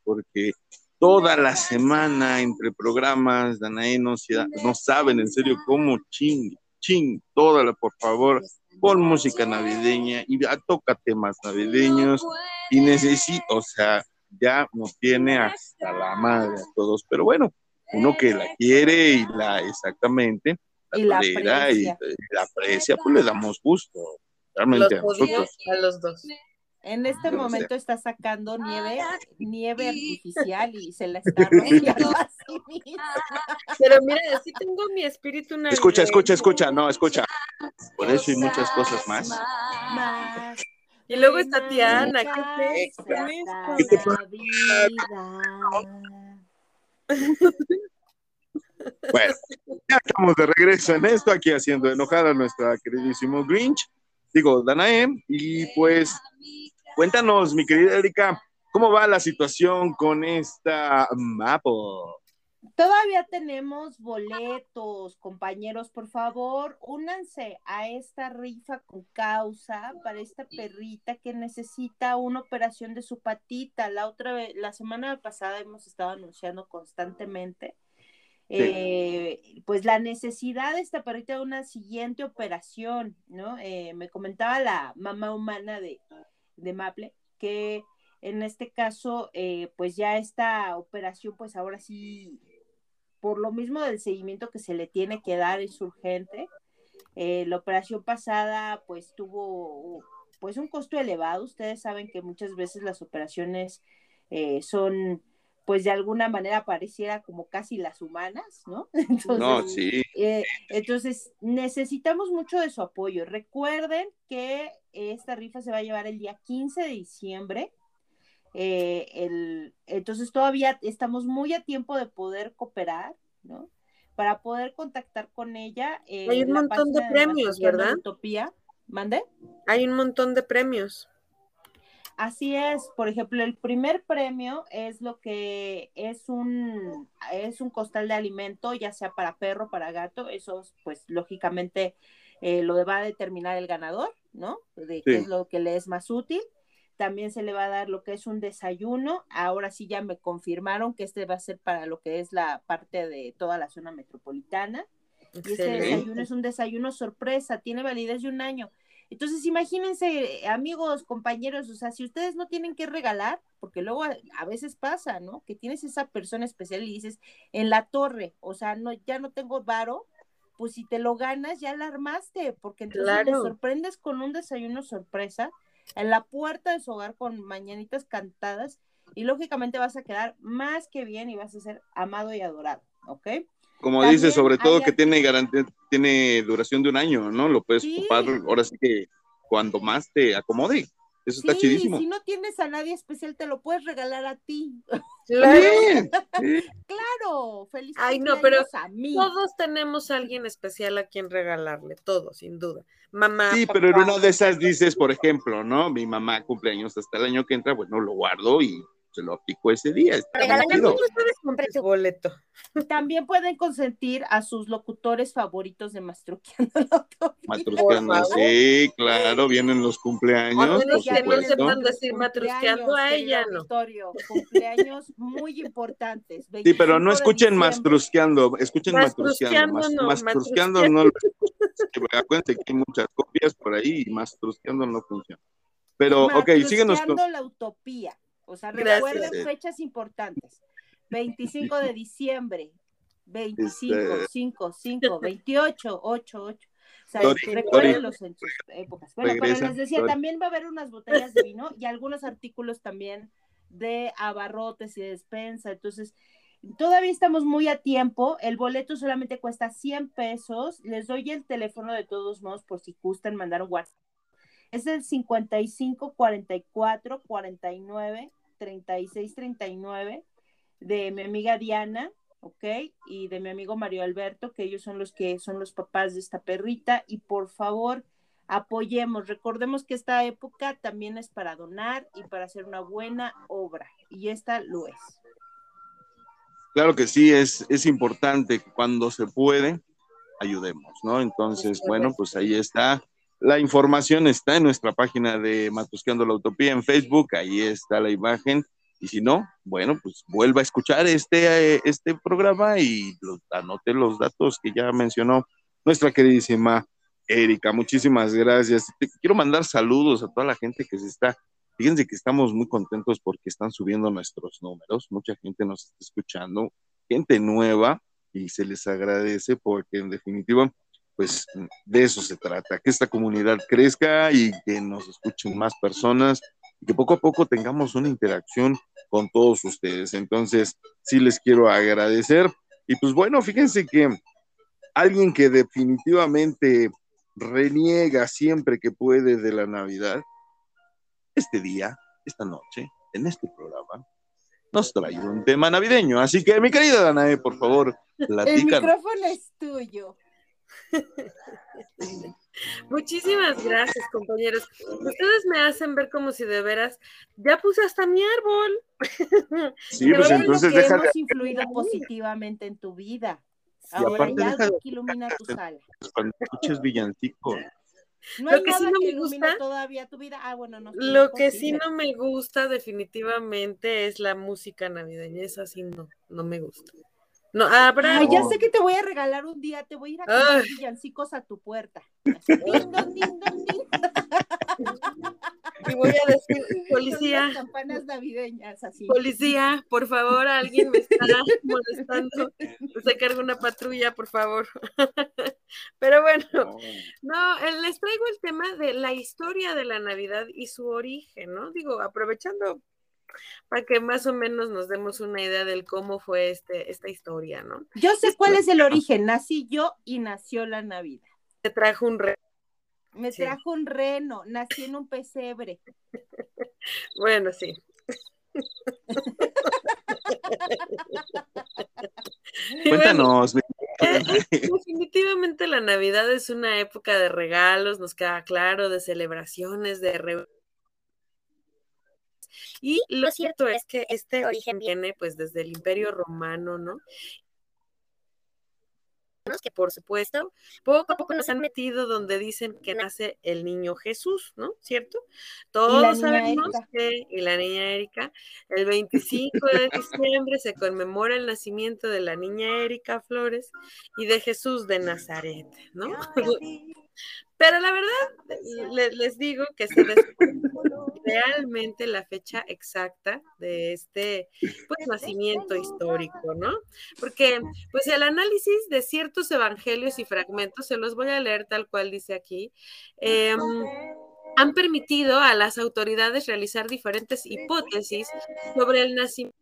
porque toda la semana entre programas, Danae no, no saben en serio cómo ching, ching, toda la, por favor, pon música navideña y ya toca temas navideños y necesito, o sea, ya nos tiene hasta la madre a todos, pero bueno, uno que la quiere y la exactamente, la, Y la y, la aprecia, pues le damos gusto, Los realmente a odio nosotros. a los dos. En este Yo no momento está sacando nieve, nieve artificial y se la está rociando a sí misma. Pero mira, sí tengo mi espíritu navideño. Escucha, escucha, escucha, no, escucha. Por eso y muchas cosas más. Más Y luego está Tiana, ¿qué ¿Qué te. Bueno, ya estamos de regreso en esto, aquí haciendo enojar a nuestra queridísimo Grinch, digo, Danae, y pues cuéntanos, mi querida Erika, ¿cómo va la situación con esta Mapo? Todavía tenemos boletos, compañeros, por favor, únanse a esta rifa con causa para esta perrita que necesita una operación de su patita. La otra vez, la semana pasada hemos estado anunciando constantemente eh, pues la necesidad de esta perrita de una siguiente operación, ¿no? Eh, me comentaba la mamá humana de, de Maple que en este caso, eh, pues ya esta operación, pues ahora sí, por lo mismo del seguimiento que se le tiene que dar, es urgente. Eh, la operación pasada, pues tuvo, pues un costo elevado. Ustedes saben que muchas veces las operaciones eh, son, pues de alguna manera pareciera como casi las humanas, ¿no? Entonces, No, sí, eh, entonces, necesitamos mucho de su apoyo. Recuerden que esta rifa se va a llevar el día 15 de diciembre. Eh, el, entonces, todavía estamos muy a tiempo de poder cooperar, ¿no? Para poder contactar con ella. eh, Hay un montón de premios, ¿verdad? Utopía. ¿Mande? Hay un montón de premios. Así es, por ejemplo, el primer premio es lo que es un es un costal de alimento, ya sea para perro, para gato, eso pues lógicamente eh, lo va a determinar el ganador, ¿no? De qué es lo que le es más útil. También se le va a dar lo que es un desayuno. Ahora sí ya me confirmaron que este va a ser para lo que es la parte de toda la zona metropolitana. Y este desayuno es un desayuno sorpresa, tiene validez de un año. Entonces, imagínense, amigos, compañeros, o sea, si ustedes no tienen que regalar, porque luego a, a veces pasa, ¿no? Que tienes esa persona especial y dices, en la torre, o sea, no, ya no tengo varo, pues si te lo ganas, ya la armaste, porque entonces Claro. sorprendes con un desayuno sorpresa en la puerta de su hogar con mañanitas cantadas y lógicamente vas a quedar más que bien y vas a ser amado y adorado, ¿ok? Como También dice, sobre todo que tiene garantía, tiene duración de un año, ¿no? Lo puedes Sí. ocupar ahora sí que cuando más te acomode. Eso está chidísimo. si no tienes a nadie especial, te lo puedes regalar a ti. Claro. Claro, feliz Ay, no, pero cumpleaños a mí. todos tenemos a alguien especial a quien regalarle, todos, sin duda. Mamá, Sí, pero en una de esas dices, por ejemplo, ¿no? Mi mamá cumpleaños hasta el año que entra, bueno, lo guardo y se lo aplico ese día. Boleto. También pueden consentir a sus locutores favoritos de Mastruqueando la Utopía. Matrusqueando, sí, claro, vienen los cumpleaños, por que no supuesto. sepan decir matrusqueando a Cumpleaños, ella, no. Cumpleaños muy importantes. Sí, pero no 25 de escuchen mastrusqueando, escuchen Mastrusqueando mastrusqueando. no, Mas- Mastrusqueando no. lo. Acuérdense que hay muchas copias por ahí y mastrusqueando no funciona. Pero, ok, síguenos con. La utopía. O sea, Gracias. recuerden fechas importantes. 25 de diciembre, 25, Este- 5, 5, 28, 8, 8. O sea, recuerden los en sus épocas. Bueno, pero Regresa, les decía, Dori. también va a haber unas botellas de vino y algunos artículos también de abarrotes y de despensa. Entonces, todavía estamos muy a tiempo. El boleto solamente cuesta 100 pesos. Les doy el teléfono de todos modos por si gustan mandar un WhatsApp. Es el 55 44 49 36 39 de mi amiga Diana, ¿ok? Y de mi amigo Mario Alberto, que ellos son los que son los papás de esta perrita. Y por favor, apoyemos. Recordemos que esta época también es para donar y para hacer una buena obra. Y esta lo es. Claro que sí, es, es importante cuando se puede, ayudemos, ¿no? Entonces, bueno, pues ahí está. La información está en nuestra página de Matusqueando la Utopía en Facebook, ahí está la imagen. Y si no, bueno, pues vuelva a escuchar este, eh, este programa y anote los datos que ya mencionó nuestra queridísima Erika. Muchísimas gracias. Te quiero mandar saludos a toda la gente que se está Fíjense que estamos muy contentos porque están subiendo nuestros números, mucha gente nos está escuchando, gente nueva, y se les agradece porque en definitiva, pues de eso se trata, que esta comunidad crezca y que nos escuchen más personas y que poco a poco tengamos una interacción con todos ustedes. Entonces, sí les quiero agradecer. Y pues bueno, fíjense que alguien que definitivamente reniega siempre que puede de la Navidad, este día, esta noche, en este programa, nos trae un tema navideño. Así que, mi querida Danae, por favor, El platícanos. micrófono es tuyo. Muchísimas gracias, compañeros. Ustedes me hacen ver como si de veras ya puse hasta mi árbol. Sí, Pero pues entonces déjale hemos influido positivamente en tu vida. Ahora aparte hay deja algo de- que ilumina tu sala. cuando escuches villancicos. No hay Lo que sí nada no que me gusta- todavía tu vida. Ah, bueno, no. Lo que sí no me gusta definitivamente es la música navideña. Esa sí no, no me gusta. No, habrá. Ay, ya sé que te voy a regalar un día, te voy a ir a comprar villancicos a tu puerta. Así. Y voy a decir, policía, las campanas navideñas, así. policía, por favor, alguien me está molestando. Se carga una patrulla, por favor. Pero bueno, no, eh, les traigo el tema de la historia de la Navidad y su origen, ¿no? Digo, aprovechando para que más o menos nos demos una idea del cómo fue este, esta historia, ¿no? Yo sé cuál es el origen. Nací yo y nació la Navidad. Se trajo un re- Me Sí. trajo un reno, nací en un pesebre. Bueno, sí. Bueno, Cuéntanos, mi- Eh, Definitivamente la Navidad es una época de regalos, nos queda claro, de celebraciones, de re- Y lo cierto es que este origen viene pues desde el Imperio Romano, ¿no? que por supuesto poco a poco nos han metido donde dicen que nace el niño Jesús, ¿no? ¿Cierto? Todos sabemos Erika. que, y la niña Erika, el 25 de diciembre se conmemora el nacimiento de la niña Erika Flores y de Jesús de Nazaret, ¿no? Pero la verdad, le- les digo que se desconoce realmente la fecha exacta de este pues, nacimiento histórico, ¿no? Porque pues el análisis de ciertos evangelios y fragmentos, se los voy a leer tal cual dice aquí, em, han permitido a las autoridades realizar diferentes hipótesis sobre el nacimiento.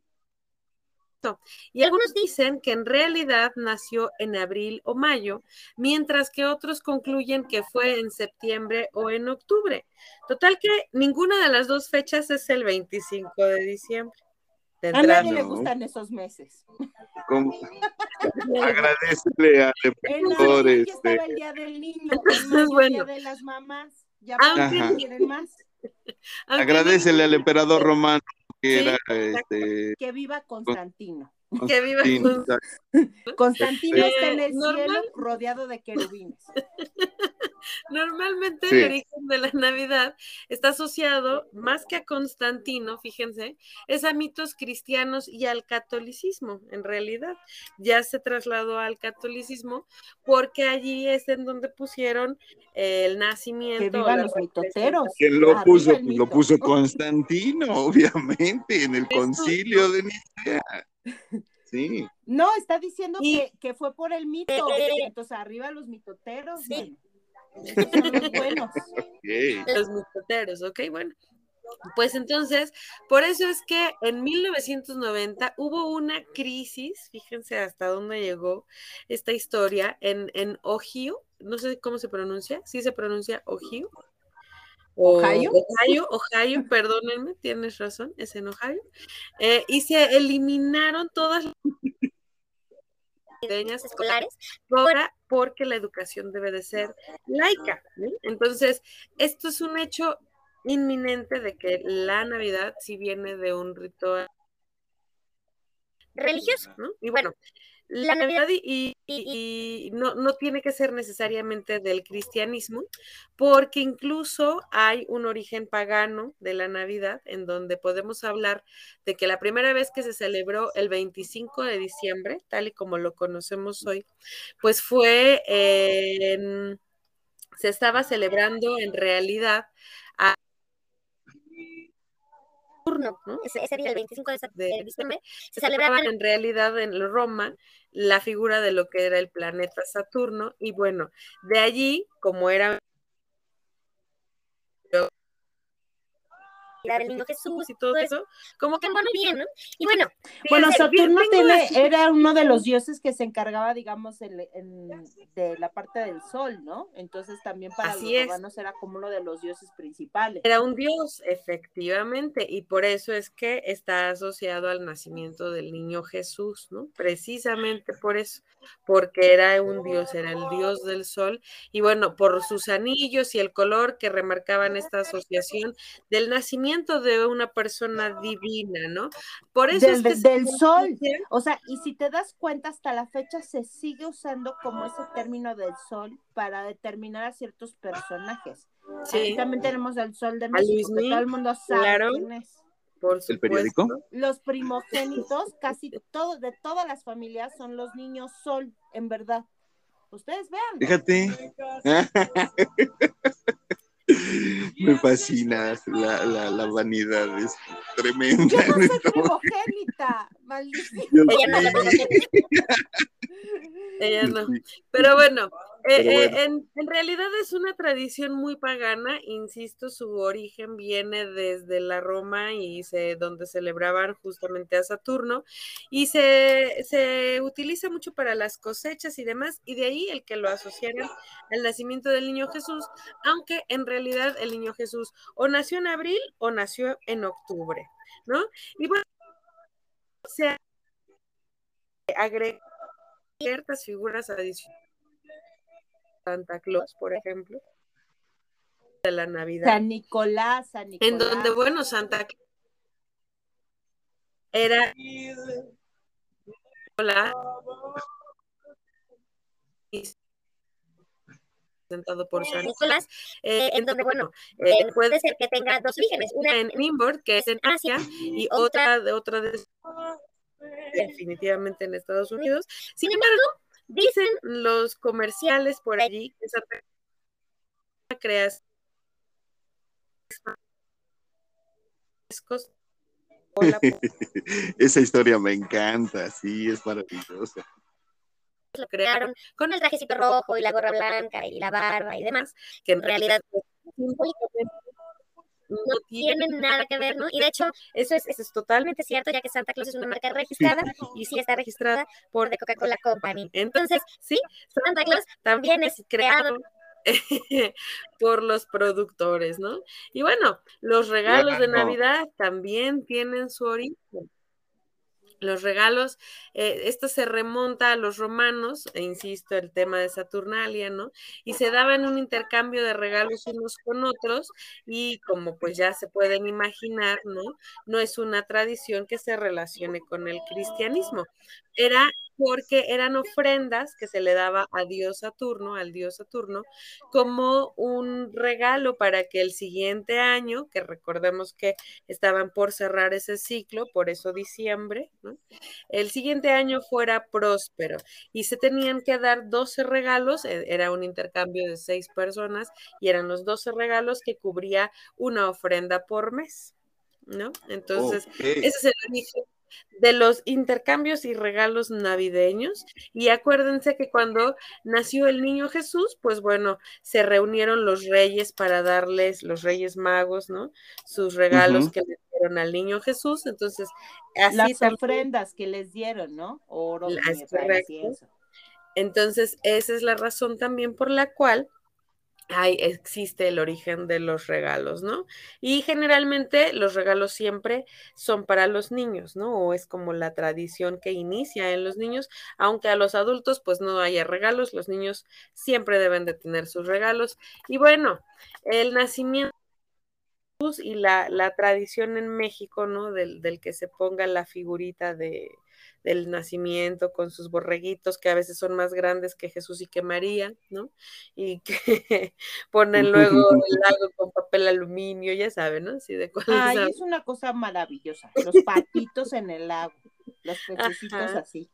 Y algunos dicen que en realidad nació en abril o mayo, mientras que otros concluyen que fue en septiembre o en octubre. Total que ninguna de las dos fechas es el 25 de diciembre. A nadie le gustan esos meses. emperador, abril ya este, estaba el día del niño, Entonces, en mayo el bueno. día de las mamás. Ya Aunque- más. Aunque agradecele al emperador romano que Sí, este Que viva Constantino. Que viva Constantino, con- exacto. Constantino Eh, está en el normal. cielo rodeado de querubines. Normalmente Sí. el origen de la Navidad está asociado más que a Constantino, fíjense, es a mitos cristianos y al catolicismo, en realidad. Ya se trasladó al catolicismo porque allí es en donde pusieron el Que nacimiento. vivan la los mitoteros. ¿Quién lo Arriba puso? lo puso Constantino, obviamente, en el concilio de Nicea. Sí. No, está diciendo que, que fue por el mito. Eh, eh, Entonces, arriba los mitoteros. Sí. bueno. Son los buenos. Ok. los mosqueteros, ¿ok? Bueno, pues entonces, por eso es que en 1990 hubo una crisis, fíjense hasta dónde llegó esta historia, en, en Ohio, no sé cómo se pronuncia, sí se pronuncia Ohio. ¿Ohio? Ohio, Ohio, perdónenme, tienes razón, es en Ohio. Eh, y se eliminaron todas las escolares. ahora porque la educación debe de ser laica. Entonces, esto es un hecho inminente de que la Navidad sí viene de un ritual, Religioso. ¿no? Y bueno, la Navidad y, y- y no, no tiene que ser necesariamente del cristianismo, porque incluso hay un origen pagano de la Navidad, en donde podemos hablar de que la primera vez que se celebró el 25 de diciembre, tal y como lo conocemos hoy, pues fue en- se estaba celebrando en realidad Saturno, ¿no? Ese, ese día, el 25 de, De- diciembre, se celebraban celebraba en realidad en Roma la figura de lo que era el planeta Saturno y bueno, de allí, como era niño Jesús y todo pues, eso, como que muy bien, ¿no? Y bueno, Bueno, Saturno tiene, era uno de los dioses que se encargaba, digamos, en- en- de la parte del sol, ¿no? Entonces también para Así los romanos era como uno de los dioses principales. Era un dios, efectivamente, y por eso es que está asociado al nacimiento del niño Jesús, ¿no? Precisamente por eso, porque era un dios, era el dios del sol, y bueno, por sus anillos y el color que remarcaban esta asociación del nacimiento de una persona divina, ¿no? Por eso Del- es que se del sol. O sea, y si te das cuenta, hasta la fecha se sigue usando como ese término del sol para determinar a ciertos personajes. Sí, también tenemos el sol de México, Luis que Miguel, todo el mundo sabe claro. quién es. por ¿El periódico? Los primogénitos, casi todos, de todas las familias, son los niños sol, en verdad. Ustedes vean. Fíjate. Me fascina la, la, la vanidad, es tremenda. Yo no soy esto. primogénita, maldición. Ella no. Ella no. Pero bueno, eh, eh, en, en realidad es una tradición muy pagana, insisto, su origen viene desde la Roma y se, donde celebraban justamente a Saturno y se, se utiliza mucho para las cosechas y demás, y de ahí el que lo asociaran al nacimiento del niño Jesús, aunque en realidad el niño Jesús o nació en abril o nació en octubre, ¿no? Y bueno, se agrega ciertas figuras adicionales. Santa Claus, por ejemplo, de la Navidad, San Nicolás, San Nicolás. en donde, bueno, Santa Claus era Nicolás presentado por San Nicolás, eh, en donde, bueno, eh, eh, puede ser que tenga dos orígenes, una en Nimrod, que es en Asia, y otra de otra de definitivamente en Estados Unidos. Sin embargo, dicen los comerciales por allí que esa creación Hola, Esa historia me encanta, sí, es maravillosa. lo crearon con el trajecito rojo y la gorra blanca y la barba y demás, que en realidad pues, no tienen nada que ver, ¿no? Y de hecho, eso es, eso es totalmente cierto, ya que Santa Claus es una marca registrada y sí está registrada por The Coca-Cola Company. Entonces, sí, Santa Claus también es creado por los productores, ¿no? Y bueno, los regalos de. Navidad también tienen su origen. Los regalos, eh, esto se remonta a los romanos, e insisto, el tema de Saturnalia, ¿no? Y se daban un intercambio de regalos unos con otros y como pues ya se pueden imaginar, ¿no? No es una tradición que se relacione con el cristianismo. Era porque eran ofrendas que se le daba a Dios Saturno, al Dios Saturno, como un regalo para que el siguiente año, que recordemos que estaban por cerrar ese ciclo, por eso diciembre, ¿no? el siguiente año fuera próspero y se tenían que dar 12 regalos, e- era un intercambio de seis personas y eran los 12 regalos que cubría una ofrenda por mes, ¿no? Entonces, ese es el origen de los intercambios y regalos navideños. Y acuérdense que cuando nació el niño Jesús, pues bueno, se reunieron los reyes para darles, los reyes magos, ¿no? Sus regalos que le dieron al niño Jesús. Entonces, así Las también- ofrendas que les dieron, ¿no? Oro, La- es mirra y correcto. incienso. Entonces, esa es la razón también por la cual hay, existe el origen de los regalos, ¿no? Y generalmente los regalos siempre son para los niños, ¿no? O es como la tradición que inicia en los niños, aunque a los adultos pues no haya regalos, los niños siempre deben de tener sus regalos. Y bueno, el nacimiento y la, la tradición en México, ¿no? Del, del que se ponga la figurita de, del nacimiento con sus borreguitos que a veces son más grandes que Jesús y que María, ¿no? Y que ponen luego el lago con papel aluminio, ya saben, ¿no? Así de cuál Ay, es una cosa maravillosa. Los patitos en el lago, los pececitos así.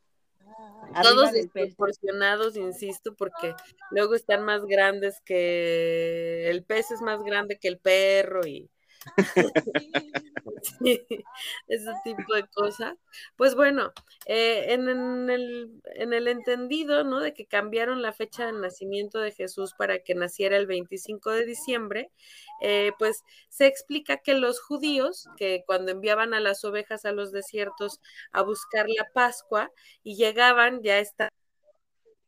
Todos Arriba desproporcionados, insisto, porque luego están más grandes que el pez es más grande que el perro y Ese tipo de cosas. Pues bueno, eh, en, en el, en el entendido, ¿no? De que cambiaron la fecha de nacimiento de Jesús para que naciera el 25 de diciembre, eh, pues se explica que los judíos, que cuando enviaban a las ovejas a los desiertos a buscar la Pascua y llegaban, ya está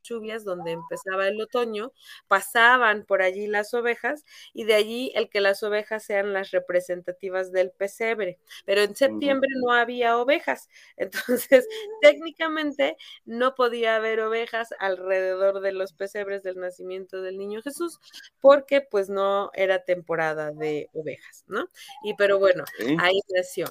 lluvias donde empezaba el otoño, pasaban por allí las ovejas y de allí el que las ovejas sean las representativas del pesebre. Pero en septiembre no había ovejas, entonces técnicamente no podía haber ovejas alrededor de los pesebres del nacimiento del niño Jesús porque pues no era temporada de ovejas, ¿no? Y pero bueno, ahí nació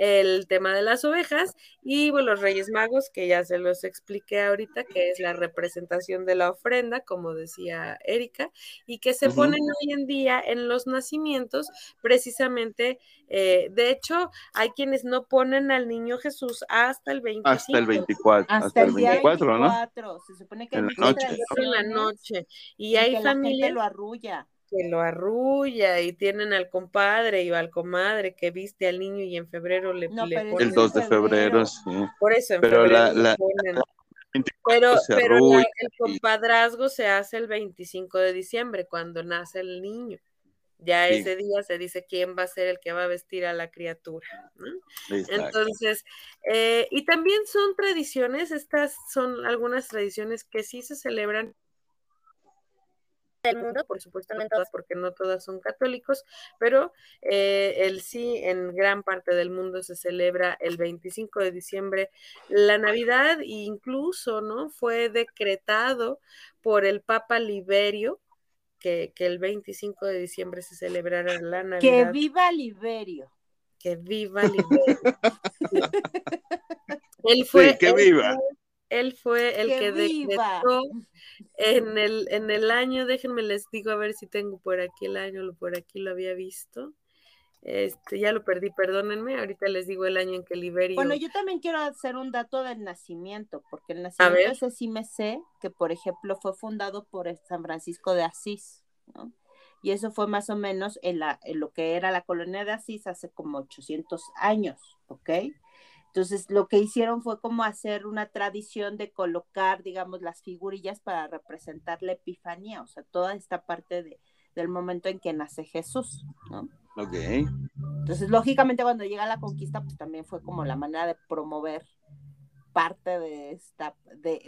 el tema de las ovejas y bueno, los Reyes Magos, que ya se los expliqué ahorita, que es la representación de la ofrenda, como decía Erika, y que se ponen hoy en día en los nacimientos, precisamente, eh, de hecho, hay quienes no ponen al niño Jesús hasta el 25. Hasta el 24, Hasta, hasta, el día 24, ¿no? 24. Se supone que En la noche. en la noche. Y hay familias lo arrulla. Que lo arrulla y tienen al compadre y al comadre que viste al niño y en febrero le, No, le pero ponen- El 2 de febrero. febrero, sí. Por eso en Pero febrero la- le la- ponen. 24 Pero, la- el compadrazgo se hace el 25 de diciembre, cuando nace el niño. Ya Sí. ese día se dice quién va a ser el que va a vestir a la criatura. Entonces, eh, y también son tradiciones, estas son algunas tradiciones que sí se celebran del mundo, por supuesto no todas, porque no todas son católicos, pero eh, el sí en gran parte del mundo se celebra el 25 de diciembre la Navidad e incluso, ¿no? Fue decretado por el Papa Liberio que, que el 25 de diciembre se celebrara la Navidad. Que viva Liberio. Que viva Liberio. él fue, Sí, que él viva. fue- él fue el Que que decretó en el, en el año, déjenme les digo a ver si tengo por aquí el año, por aquí lo había visto. Este, ya lo perdí, perdónenme, ahorita les digo el año en que Liberio. Bueno, yo también quiero hacer un dato del nacimiento, porque el nacimiento ese sí me sé, que por ejemplo fue fundado por el San Francisco de Asís, ¿no? Y eso fue más o menos en, la, en lo que era la colonia de Asís hace como 800 años, ¿ok? Entonces, lo que hicieron fue como hacer una tradición de colocar, digamos, las figurillas para representar la epifanía, o sea, toda esta parte de, del momento en que nace Jesús, ¿no? Ok. Entonces, lógicamente, cuando llega la conquista, pues también fue como la manera de promover parte de esta, de,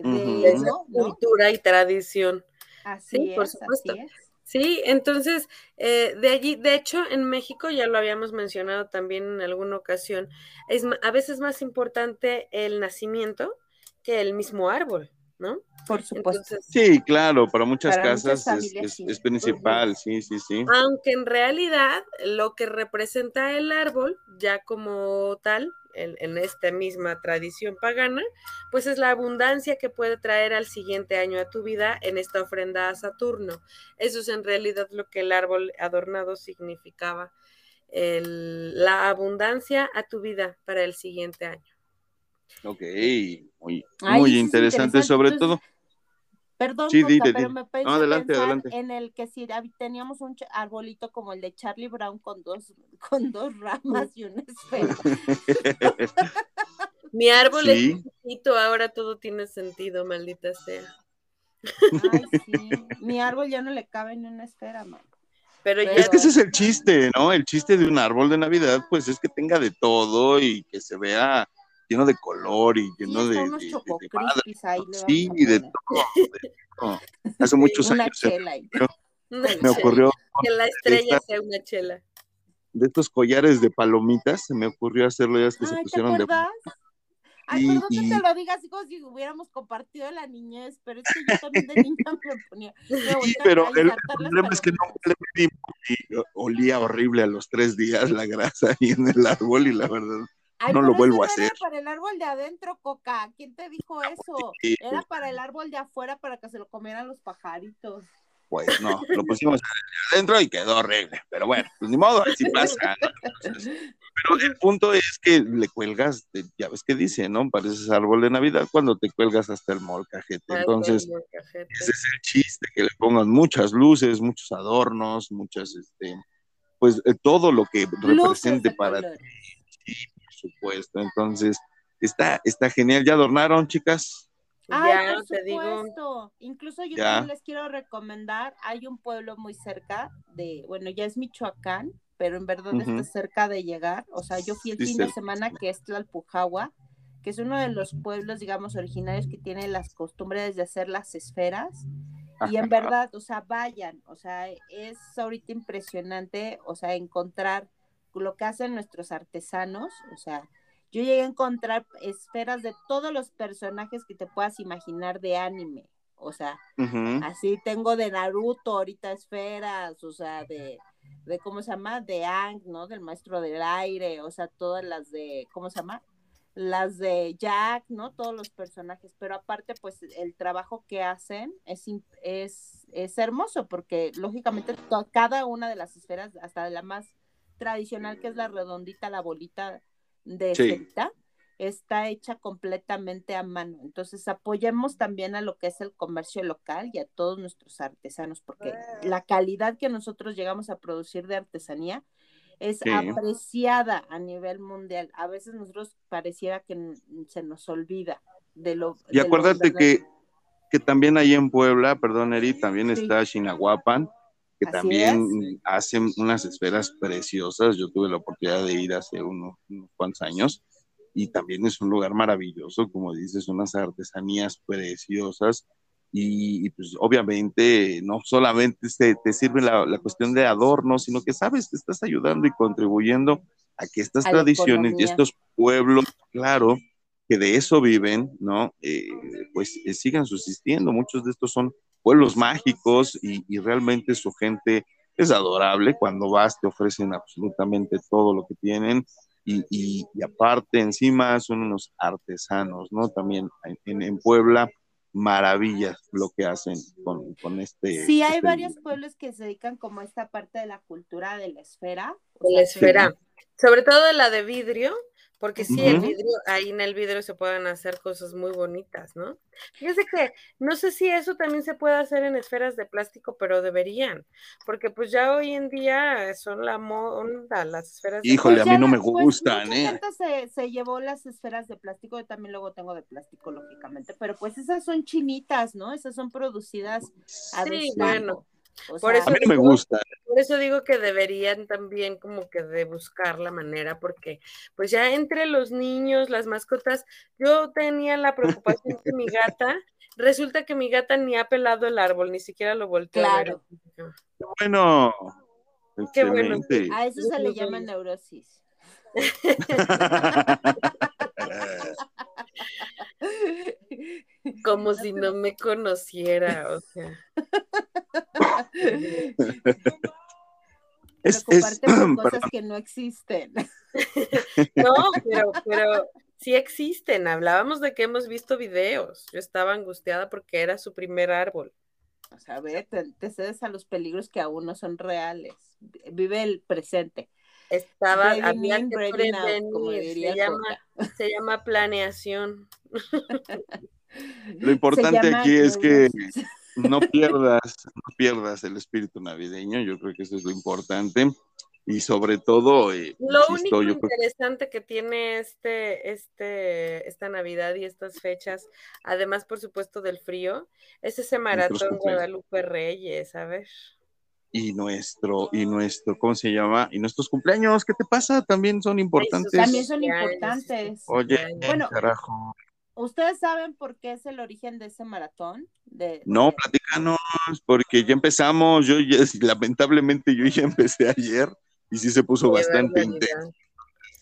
cultura y tradición. Así Sí, es, por supuesto. así es. Sí, entonces, eh, de allí, de hecho, en México, ya lo habíamos mencionado también en alguna ocasión, es a veces más importante el nacimiento que el mismo árbol, ¿no? Por supuesto. Entonces, Sí, claro, para muchas Para muchas casas es, familias, es- sí. es principal, sí, sí, sí. aunque en realidad lo que representa el árbol, ya como tal, en, en esta misma tradición pagana, pues es la abundancia que puede traer al siguiente año a tu vida en esta ofrenda a Saturno. Eso es en realidad lo que el árbol adornado significaba, el- la abundancia a tu vida para el siguiente año. Ok, muy, interesante, sobre Entonces, todo. Perdón, Sí, Coca, dile, pero dile. me pensé No, adelante, pensar adelante. en el que si teníamos un arbolito como el de Charlie Brown con dos, con dos ramas y una esfera. Mi árbol Sí. es chiquito, ahora todo tiene sentido, maldita sea. Ay, sí. Mi árbol ya no le cabe ni una esfera, man. Pero ya Es que ese es el chiste, ¿no? El chiste de un árbol de Navidad, pues es que tenga de todo y que se vea lleno de color y Sí, lleno de, de- de- de madre. ahí Sí, a de todo, de todo. Hace muchos Una años se chela. Una me chela. ocurrió que la estrella esta- sea una chela. de estos collares de palomitas, se me ocurrió hacerlo ya que se Ay, ¿te pusieron de acuerdas? Ay, Y- perdón que y- te lo diga así como si hubiéramos compartido la niñez, pero es que yo también de niña me ponía. me Sí, pero el problema es que no le medimos y olía horrible a los tres días la grasa ahí en el árbol y la verdad Ay, no lo vuelvo eso a no era hacer. para el árbol de adentro, Coca. ¿Quién te dijo eso? Sí, Era para el árbol de afuera para que se lo comieran los pajaritos. pues no, lo pusimos adentro y quedó horrible, pero bueno, pues ni modo, así pasa. ¿no? Entonces, pero el punto es que le cuelgas, de- ya ves que dice, ¿no? Pareces árbol de Navidad cuando te cuelgas hasta el molcajete. Entonces, molcajete. ese es el chiste, que le pongan muchas luces, muchos adornos, muchas, este, pues eh, todo lo que represente para ti, por supuesto. Entonces, está, está genial. ¿Ya adornaron, chicas? Ay, ya por te digo. supuesto. Incluso yo Ya. también les quiero recomendar, hay un pueblo muy cerca de, bueno, ya es Michoacán, pero en verdad está cerca de llegar. O sea, yo fui el Sí, fin de semana que es Tlalpujahua, que es uno de los pueblos, digamos, originarios que tiene las costumbres de hacer las esferas. Y en verdad, o sea, vayan, o sea, es ahorita impresionante, o sea, encontrar lo que hacen nuestros artesanos, o sea, yo llegué a encontrar esferas de todos los personajes que te puedas imaginar de anime, o sea, así tengo de Naruto ahorita esferas, o sea, de, de ¿cómo se llama? De Ang, ¿no? Del maestro del aire, o sea, todas las de, ¿cómo se llama? Las de Jack, ¿no? Todos los personajes, pero aparte, pues el trabajo que hacen es, es, es hermoso, porque lógicamente cada una de las esferas, hasta la más tradicional, que es la redondita, la bolita de Sí. está hecha completamente a mano. Entonces apoyemos también a lo que es el comercio local y a todos nuestros artesanos, porque la calidad que nosotros llegamos a producir de artesanía es Sí. apreciada a nivel mundial. A veces nosotros pareciera que se nos olvida de lo. Y de lo acuérdate que, verdadero. que también ahí en Puebla, perdón, Eri, también Sí. está Chinahuapan, que Así también hacen unas esferas preciosas. Yo tuve la oportunidad de ir hace unos, unos cuantos años y también es un lugar maravilloso, como dices, unas artesanías preciosas. Y, y, pues obviamente no solamente te, te sirve la, la cuestión de adorno, sino que sabes que estás ayudando y contribuyendo a que estas A tradiciones y estos pueblos, claro, que de eso viven, ¿no? Eh, pues eh, sigan subsistiendo. Muchos de estos son pueblos mágicos y, y realmente su gente es adorable. Cuando vas te ofrecen absolutamente todo lo que tienen y, y- y aparte encima son unos artesanos, ¿no? También en, en Puebla, maravillas lo que hacen con, con este... Sí, hay este- varios pueblos que se dedican como a esta parte de la cultura de la esfera. De la esfera. Sobre todo de la de vidrio, porque sí, el vidrio, ahí en el vidrio se pueden hacer cosas muy bonitas, ¿no? Fíjense que no sé si eso también se puede hacer en esferas de plástico, pero deberían, porque pues ya hoy en día son la moda las esferas de Híjole, a Pues mí no me pues gustan, mucha ¿eh? gente se, se llevó las esferas de plástico, yo también luego tengo de plástico, lógicamente, pero pues esas son chinitas, ¿no? Esas son producidas a Sí, bueno. O Por sea, eso A mí no me digo- gustan. Por eso digo que deberían también como que de buscar la manera, porque pues ya entre los niños, las mascotas, yo tenía la preocupación que mi gata, resulta que mi gata ni ha pelado el árbol, ni siquiera lo volteó a ver. Claro. Qué bueno. Qué bueno, a eso se le llama neurosis. Como si no me conociera, o sea. Es- es- Preocuparte por cosas perdón. que no existen. No, pero, pero sí existen. Hablábamos de que hemos visto videos. Yo estaba angustiada porque era su primer árbol. O sea, ve, te, te cedes a los peligros que aún no son reales. Vive el presente. Estaba, había que breathing out, como prevenir. diría Se llama, Coca. se llama planeación. Lo importante aquí es que no pierdas, no pierdas el espíritu navideño. Yo creo que eso es lo importante. y sobre todo, eh, Lo insisto, único yo creo interesante que tiene este, este, esta Navidad y estas fechas, además, por supuesto, del frío, es ese maratón. Guadalupe Reyes, a ver. Y nuestro, y nuestro, ¿cómo se llama? Y nuestros cumpleaños, ¿qué te pasa? También son importantes. También son importantes. Oye, Bueno, carajo. ¿Ustedes saben por qué es el origen de ese maratón? De, No, de- platícanos, porque ya empezamos, yo ya, lamentablemente yo ya empecé ayer y sí se puso Qué bastante intenso.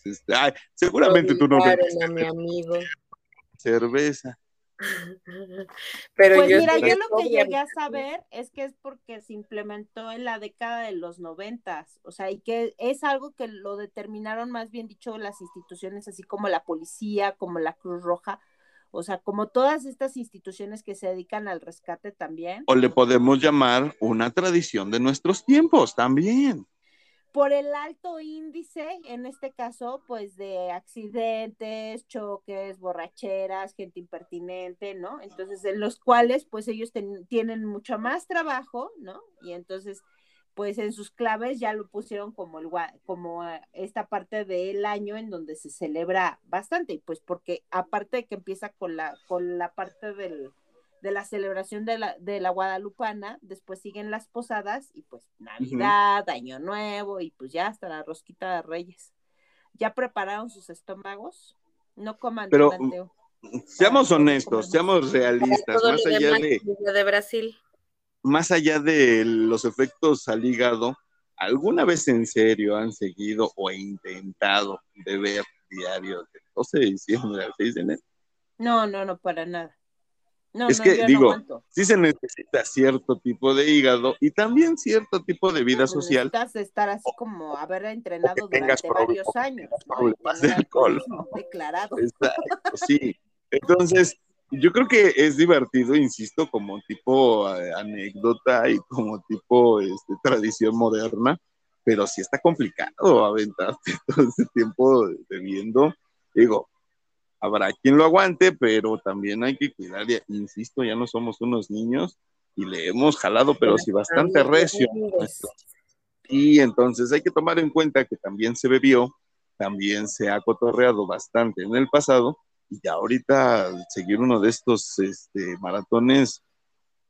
Este, ay, seguramente tú no a mi amigo. cerveza. Pero Pues yo mira, yo lo que llegué a saber es que es porque se implementó en la década de los noventas, o sea, y que es algo que lo determinaron más bien dicho las instituciones así como la policía, como la Cruz Roja, o sea, como todas estas instituciones que se dedican al rescate también, O le podemos llamar una tradición de nuestros tiempos también. Por el alto índice, en este caso, pues de accidentes, choques, borracheras, gente impertinente, ¿no? Entonces, en los cuales, pues ellos tienen mucho más trabajo, ¿no? Y entonces, pues en sus claves ya lo pusieron como, el, como eh, esta parte del año en donde se celebra bastante, y pues porque aparte de que empieza con la, con la parte del, de la celebración de la, de la Guadalupana, después siguen las posadas y pues Navidad, Año Nuevo y pues ya hasta la rosquita de Reyes. ¿Ya prepararon sus estómagos? No coman Pero, durante- Seamos honestos, seamos realistas, más allá de, es de Brasil. más allá de los efectos al hígado, ¿alguna vez en serio han seguido o intentado beber diario del 12 de diciembre al 6 de enero? No, no, no, para nada. No, Es no, que, no digo, aguanto. Sí se necesita cierto tipo de hígado y también cierto tipo de vida Pues social. Necesitas estar así como haber entrenado tengas durante varios años. ¿no? Problemas de alcohol. declarado. Exacto, sí. Entonces, yo creo que es divertido, insisto, como tipo eh, anécdota y como tipo este, tradición moderna, pero sí está complicado aventarte todo ese tiempo bebiendo. Digo, habrá quien lo aguante, pero también hay que cuidar, insisto, ya no somos unos niños y le hemos jalado, pero sí bastante recio. Y entonces hay que tomar en cuenta que también se bebió, también se ha cotorreado bastante en el pasado, y ya ahorita seguir uno de estos este, maratones,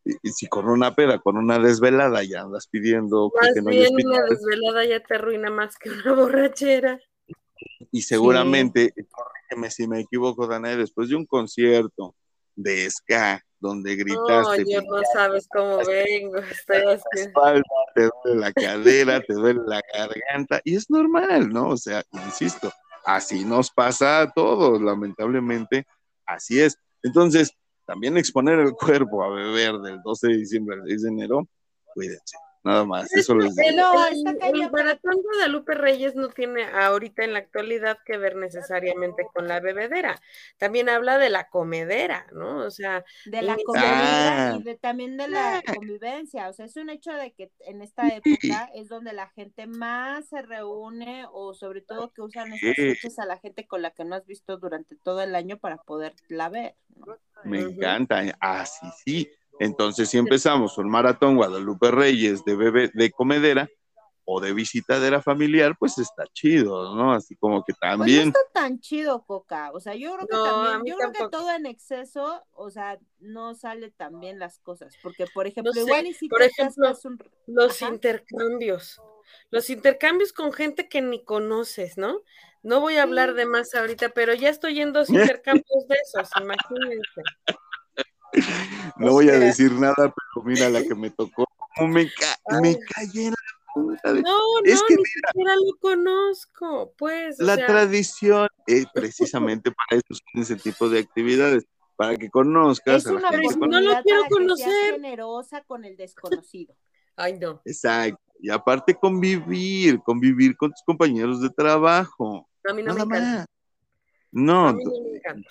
y, y si con una peda, con una desvelada, ya andas pidiendo Más que no bien una desvelada ya te arruina más que una borrachera. y seguramente, corrígeme si me equivoco, Danae, después de un concierto de ska, donde No, gritaste, yo no sabes cómo vengo. Estoy así. espalda, te duele la cadera, te duele la garganta, y es normal, ¿no? O sea, insisto, así nos pasa a todos, lamentablemente, así es. Entonces, también exponer el cuerpo a beber del 12 de diciembre al 6 de enero, cuídense, nada más, eso les digo. El, No, el- está el cañón. maratón Guadalupe Reyes no tiene ahorita en la actualidad que ver necesariamente con la bebedera. También habla de la comedera, ¿no? O sea, de la Ah. comida y de, también de la convivencia. O sea, es un hecho de que en esta época es donde la gente más se reúne o sobre todo que usan estas Sí. fechas a la gente con la que no has visto durante todo el año para poderla ver. ¿no? Me encanta, ¿eh? así sí. Entonces, si empezamos un maratón Guadalupe Reyes de bebé, de comedera o de visitadera familiar, pues está chido, ¿no? Así como que Pues no también. está tan chido, Coca. O sea, yo creo que No, a también, yo creo que todo en exceso, o sea, no sale tan bien las cosas. Porque, por ejemplo, sé, igual y si por te ejemplo, un- los Ajá. intercambios. Los intercambios con gente que ni conoces, ¿no? No voy a hablar de más ahorita, pero ya estoy en dos intercambios de esos, imagínense. No O voy a decir nada, pero mira la que me tocó. Me, ca me callé en la punta de- No, no, Es que ni siquiera lo conozco, pues. o La sea, tradición es precisamente para eso ese tipo de actividades, para que conozcas Es a la gente no lo quiero conocer. generosa con el desconocido. Ay, no. Exacto. Y aparte convivir, convivir con tus compañeros de trabajo. A mí no Nada me encanta. más. No, A mí no me encanta.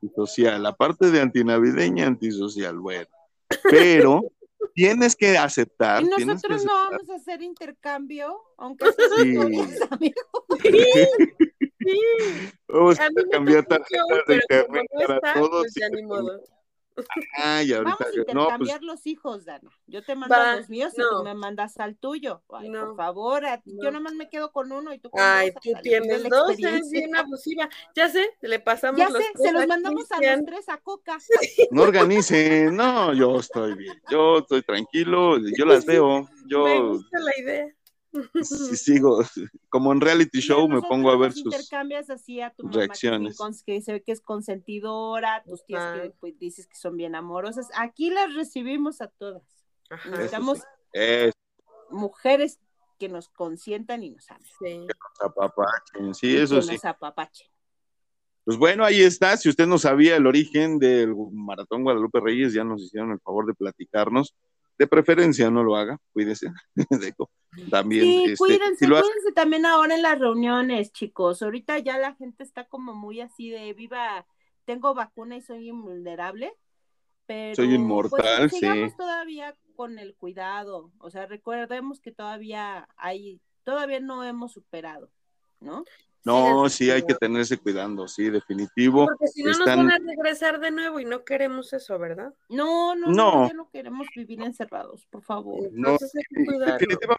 Antisocial, la parte de antinavideña, antisocial, bueno. Pero tienes que aceptar. Y que nosotros no vamos a hacer intercambio, aunque sea Sí. amigos. Sí, Vamos a a cambiar tarjetas de no para todos. pues modo. Ay, ahorita. Vamos a no, intercambiar pues, los hijos, Dana. Yo te mando Va, a los míos y no. tú me mandas al tuyo. Ay, No. por favor, a- yo No. nomás me quedo con uno y tú con Ay, dos. tú tienes dos, eres experiencia. bien abusiva. Ya sé, le pasamos Ya los sé, se los mandamos a los tres a Coca. no organicen. No, yo estoy bien. Yo estoy tranquilo. Yo las veo. Me Yo gusta la idea. Sí sigo. Como en reality show me pongo a ver nos sus. intercambias así a tu mamá reacciones. Que, que se ve que es consentidora, tus tías que pues, dices que son bien amorosas. Aquí las recibimos a todas. Ajá, Necesitamos Es mujeres que nos consientan y nos amen. sí. apapachen, Sí, y eso que sí. nos apapachen. Pues bueno, ahí está. Si usted no sabía el origen del Maratón Guadalupe Reyes, ya nos hicieron el favor de platicarnos. De preferencia, no lo haga, cuídese. También, Sí, este, cuídense, si lo hace, cuídense también ahora en las reuniones, chicos. Ahorita ya la gente está como muy así de viva, tengo vacuna y soy invulnerable, pero Soy inmortal, pues, sigamos sí. todavía con el cuidado. O sea, recordemos que todavía hay, todavía no hemos superado, ¿no? No, Sí, sí, hay que tenerse cuidando, sí, definitivo. Porque si no nos Están- van a regresar de nuevo y no queremos eso, ¿verdad? No, no, no, No. ya no queremos vivir encerrados, por favor. No, hay que. Definitivamente no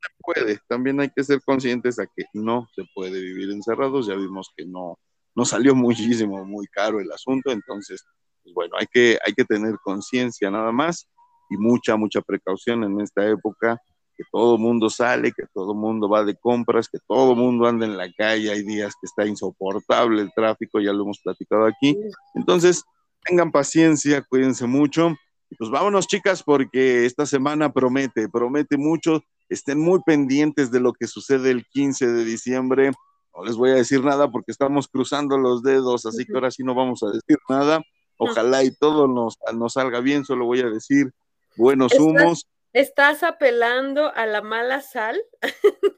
se puede. También hay que ser conscientes a que no se puede vivir encerrados. Ya vimos que no, no salió muchísimo, muy caro el asunto. Entonces, pues bueno, hay que, hay que tener conciencia nada más y mucha, mucha precaución en esta época, que todo mundo sale, que todo mundo va de compras, que todo mundo anda en la calle. Hay días que está insoportable el tráfico, ya lo hemos platicado aquí. Entonces, tengan paciencia, cuídense mucho. Pues vámonos, chicas, porque esta semana promete, promete mucho. Estén muy pendientes de lo que sucede el 15 de diciembre. No les voy a decir nada porque estamos cruzando los dedos, así que ahora sí no vamos a decir nada. Ojalá y todo nos, nos salga bien, solo voy a decir buenos humos. ¿Estás apelando a la mala sal?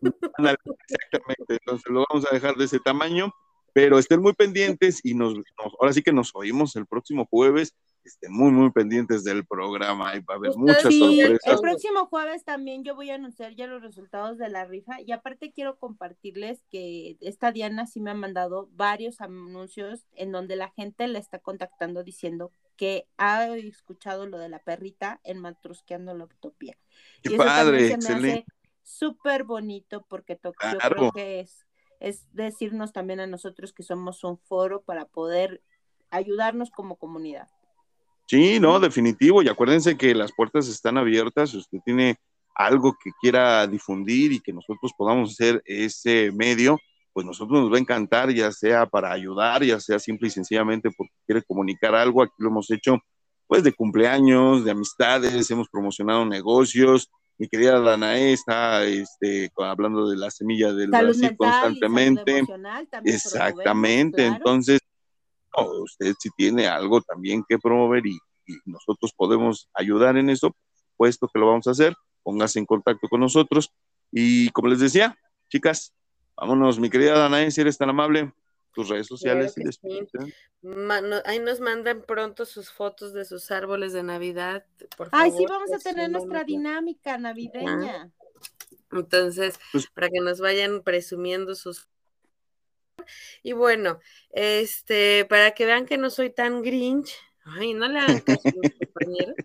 Exactamente, entonces lo vamos a dejar de ese tamaño, pero estén muy pendientes y nos, nos- ahora sí que nos oímos el próximo jueves. Estén muy, muy pendientes del programa. Ahí va a haber Ustedes muchas Sí, el sorpresas. próximo jueves también yo voy a anunciar ya los resultados de la rifa y aparte quiero compartirles que esta Diana sí me ha mandado varios anuncios en donde la gente le está contactando diciendo que ha escuchado lo de la perrita en Matrusqueando la Utopía. Qué y eso padre, también se me excelente. hace súper bonito porque to- yo Claro. creo que es, es decirnos también a nosotros que somos un foro para poder ayudarnos como comunidad. Sí, no, definitivo. Y acuérdense que las puertas están abiertas. Si usted tiene algo que quiera difundir y que nosotros podamos ser ese medio, pues nosotros nos va a encantar, ya sea para ayudar, ya sea simple y sencillamente porque quiere comunicar algo. Aquí lo hemos hecho, pues, de cumpleaños, de amistades, hemos promocionado negocios. Mi querida Danae está este, hablando de la semilla del Brasil constantemente. Exactamente, claro. entonces, no, usted si tiene algo también que promover y, y nosotros podemos ayudar en eso, puesto que lo vamos a hacer, póngase en contacto con nosotros. Y como les decía, chicas, vámonos, mi querida Danae, si eres tan amable, tus redes sociales Claro y sí. no- ahí nos mandan pronto sus fotos de sus árboles de Navidad. Por Ay, favor, sí, vamos a tener nuestra dinámica navideña. Entonces, Pues- para que nos vayan presumiendo sus. Y bueno, este, para que vean que no soy tan grinch. Ay, no le hagan caso a mis compañeros.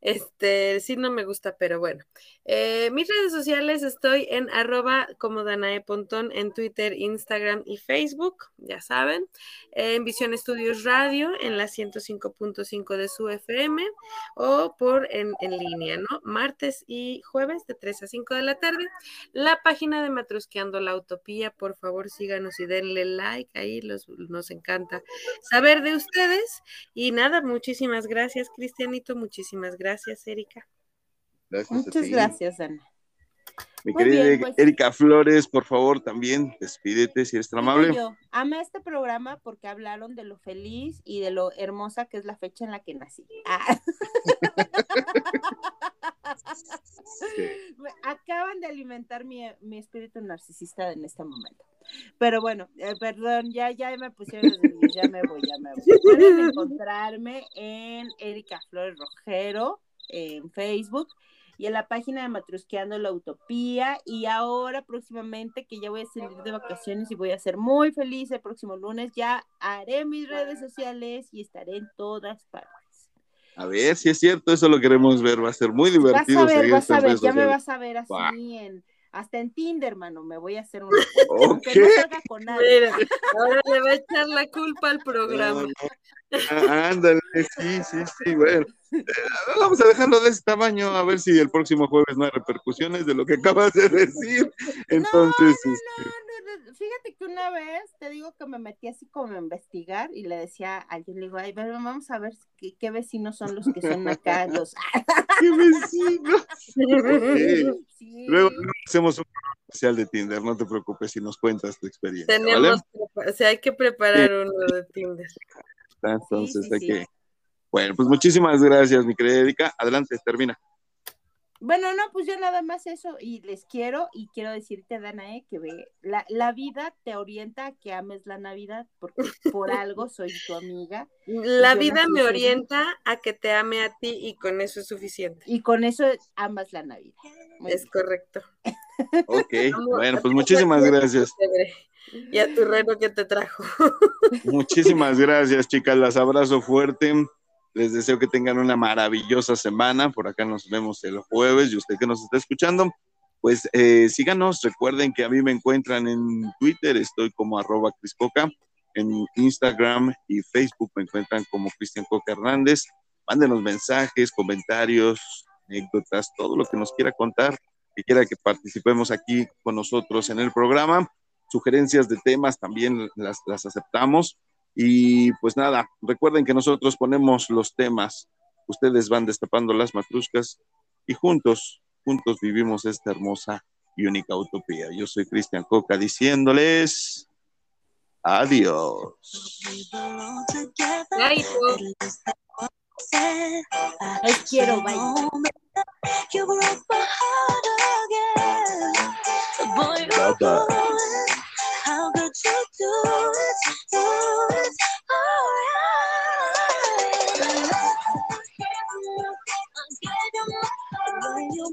Este, sí no me gusta, pero bueno. Eh, mis redes sociales estoy en arroba como Danae Pontón en Twitter, Instagram y Facebook, ya saben. En Visión Estudios Radio en la 105.5 de su FM o por en, en línea, ¿no? Martes y jueves de 3 a 5 de la tarde. La página de Matrusqueando la Utopía, por favor síganos y denle like ahí, los, nos encanta saber de ustedes. Y nada, muchísimas gracias, Cristianito, muchísimas gracias, Erika. Gracias a Muchas ti. gracias, Ana. Mi Muy querida bien, pues. Erika Flores, por favor, también despídete si eres tan amable. yo, amé este programa porque hablaron de lo feliz y de lo hermosa que es la fecha en la que nací. Ah. Me Acaban de alimentar mi, mi espíritu narcisista en este momento. Pero bueno, eh, perdón, ya, ya me pusieron los nervios, ya me voy, ya me voy. Pueden encontrarme en Erika Flores Rojero en Facebook y en la página de Matrusqueando la Utopía. Y ahora próximamente que ya voy a salir de vacaciones y voy a ser muy feliz el próximo lunes, ya haré mis redes sociales y estaré en todas partes. A ver si es cierto, eso lo queremos ver, va a ser muy divertido. Vas a ver, vas a ver, ya me vas a ver así en, hasta en Tinder, mano, me voy a hacer un Ok. que no salga con nadie. Mira, ahora le va a echar la culpa al programa. No, no. Ah, Ándale, sí, sí, sí, bueno. Eh, vamos a dejarlo de ese tamaño, a ver si el próximo jueves no hay repercusiones de lo que acabas de decir. Entonces, este, No, no, no, Fíjate que una vez te digo que me metí así como a investigar y le decía a alguien, le digo, ay, pero vamos a ver qué, qué vecinos son los que son acá, los... ¡Qué vecino! Ok. Sí. Luego hacemos un programa especial de Tinder, no te preocupes si nos cuentas tu experiencia. ¿vale? Tenemos, prepa- o sea, hay que preparar uno de Tinder. Entonces sí, hay sí. que. Bueno, pues muchísimas gracias, mi querida Erika. Adelante, termina. Bueno, no, pues yo nada más eso y les quiero y quiero decirte, Danae, que ve, la, la vida te orienta a que ames la Navidad porque por algo soy tu amiga La vida me orienta a que te ame a ti y con eso es suficiente. y con eso amas la Navidad. Muy Es bien. correcto. Ok, bueno, pues muchísimas gracias. Y a tu reno que te trajo. Muchísimas gracias, chicas. Las abrazo fuerte. Les deseo que tengan una maravillosa semana. Por acá nos vemos el jueves y usted que nos está escuchando, pues eh, síganos. Recuerden que a mí me encuentran en Twitter, estoy como arroba Criscoca. En Instagram y Facebook me encuentran como Cristian Coca Hernández. Mándenos mensajes, comentarios, anécdotas, todo lo que nos quiera contar, que quiera que participemos aquí con nosotros en el programa. Sugerencias de temas también las, las aceptamos. Y pues nada, recuerden que nosotros ponemos los temas, ustedes van destapando las matruscas y juntos, juntos vivimos esta hermosa y única utopía. Yo soy Cristian Coca diciéndoles adiós. Ay, bye. you do it, do it, alright.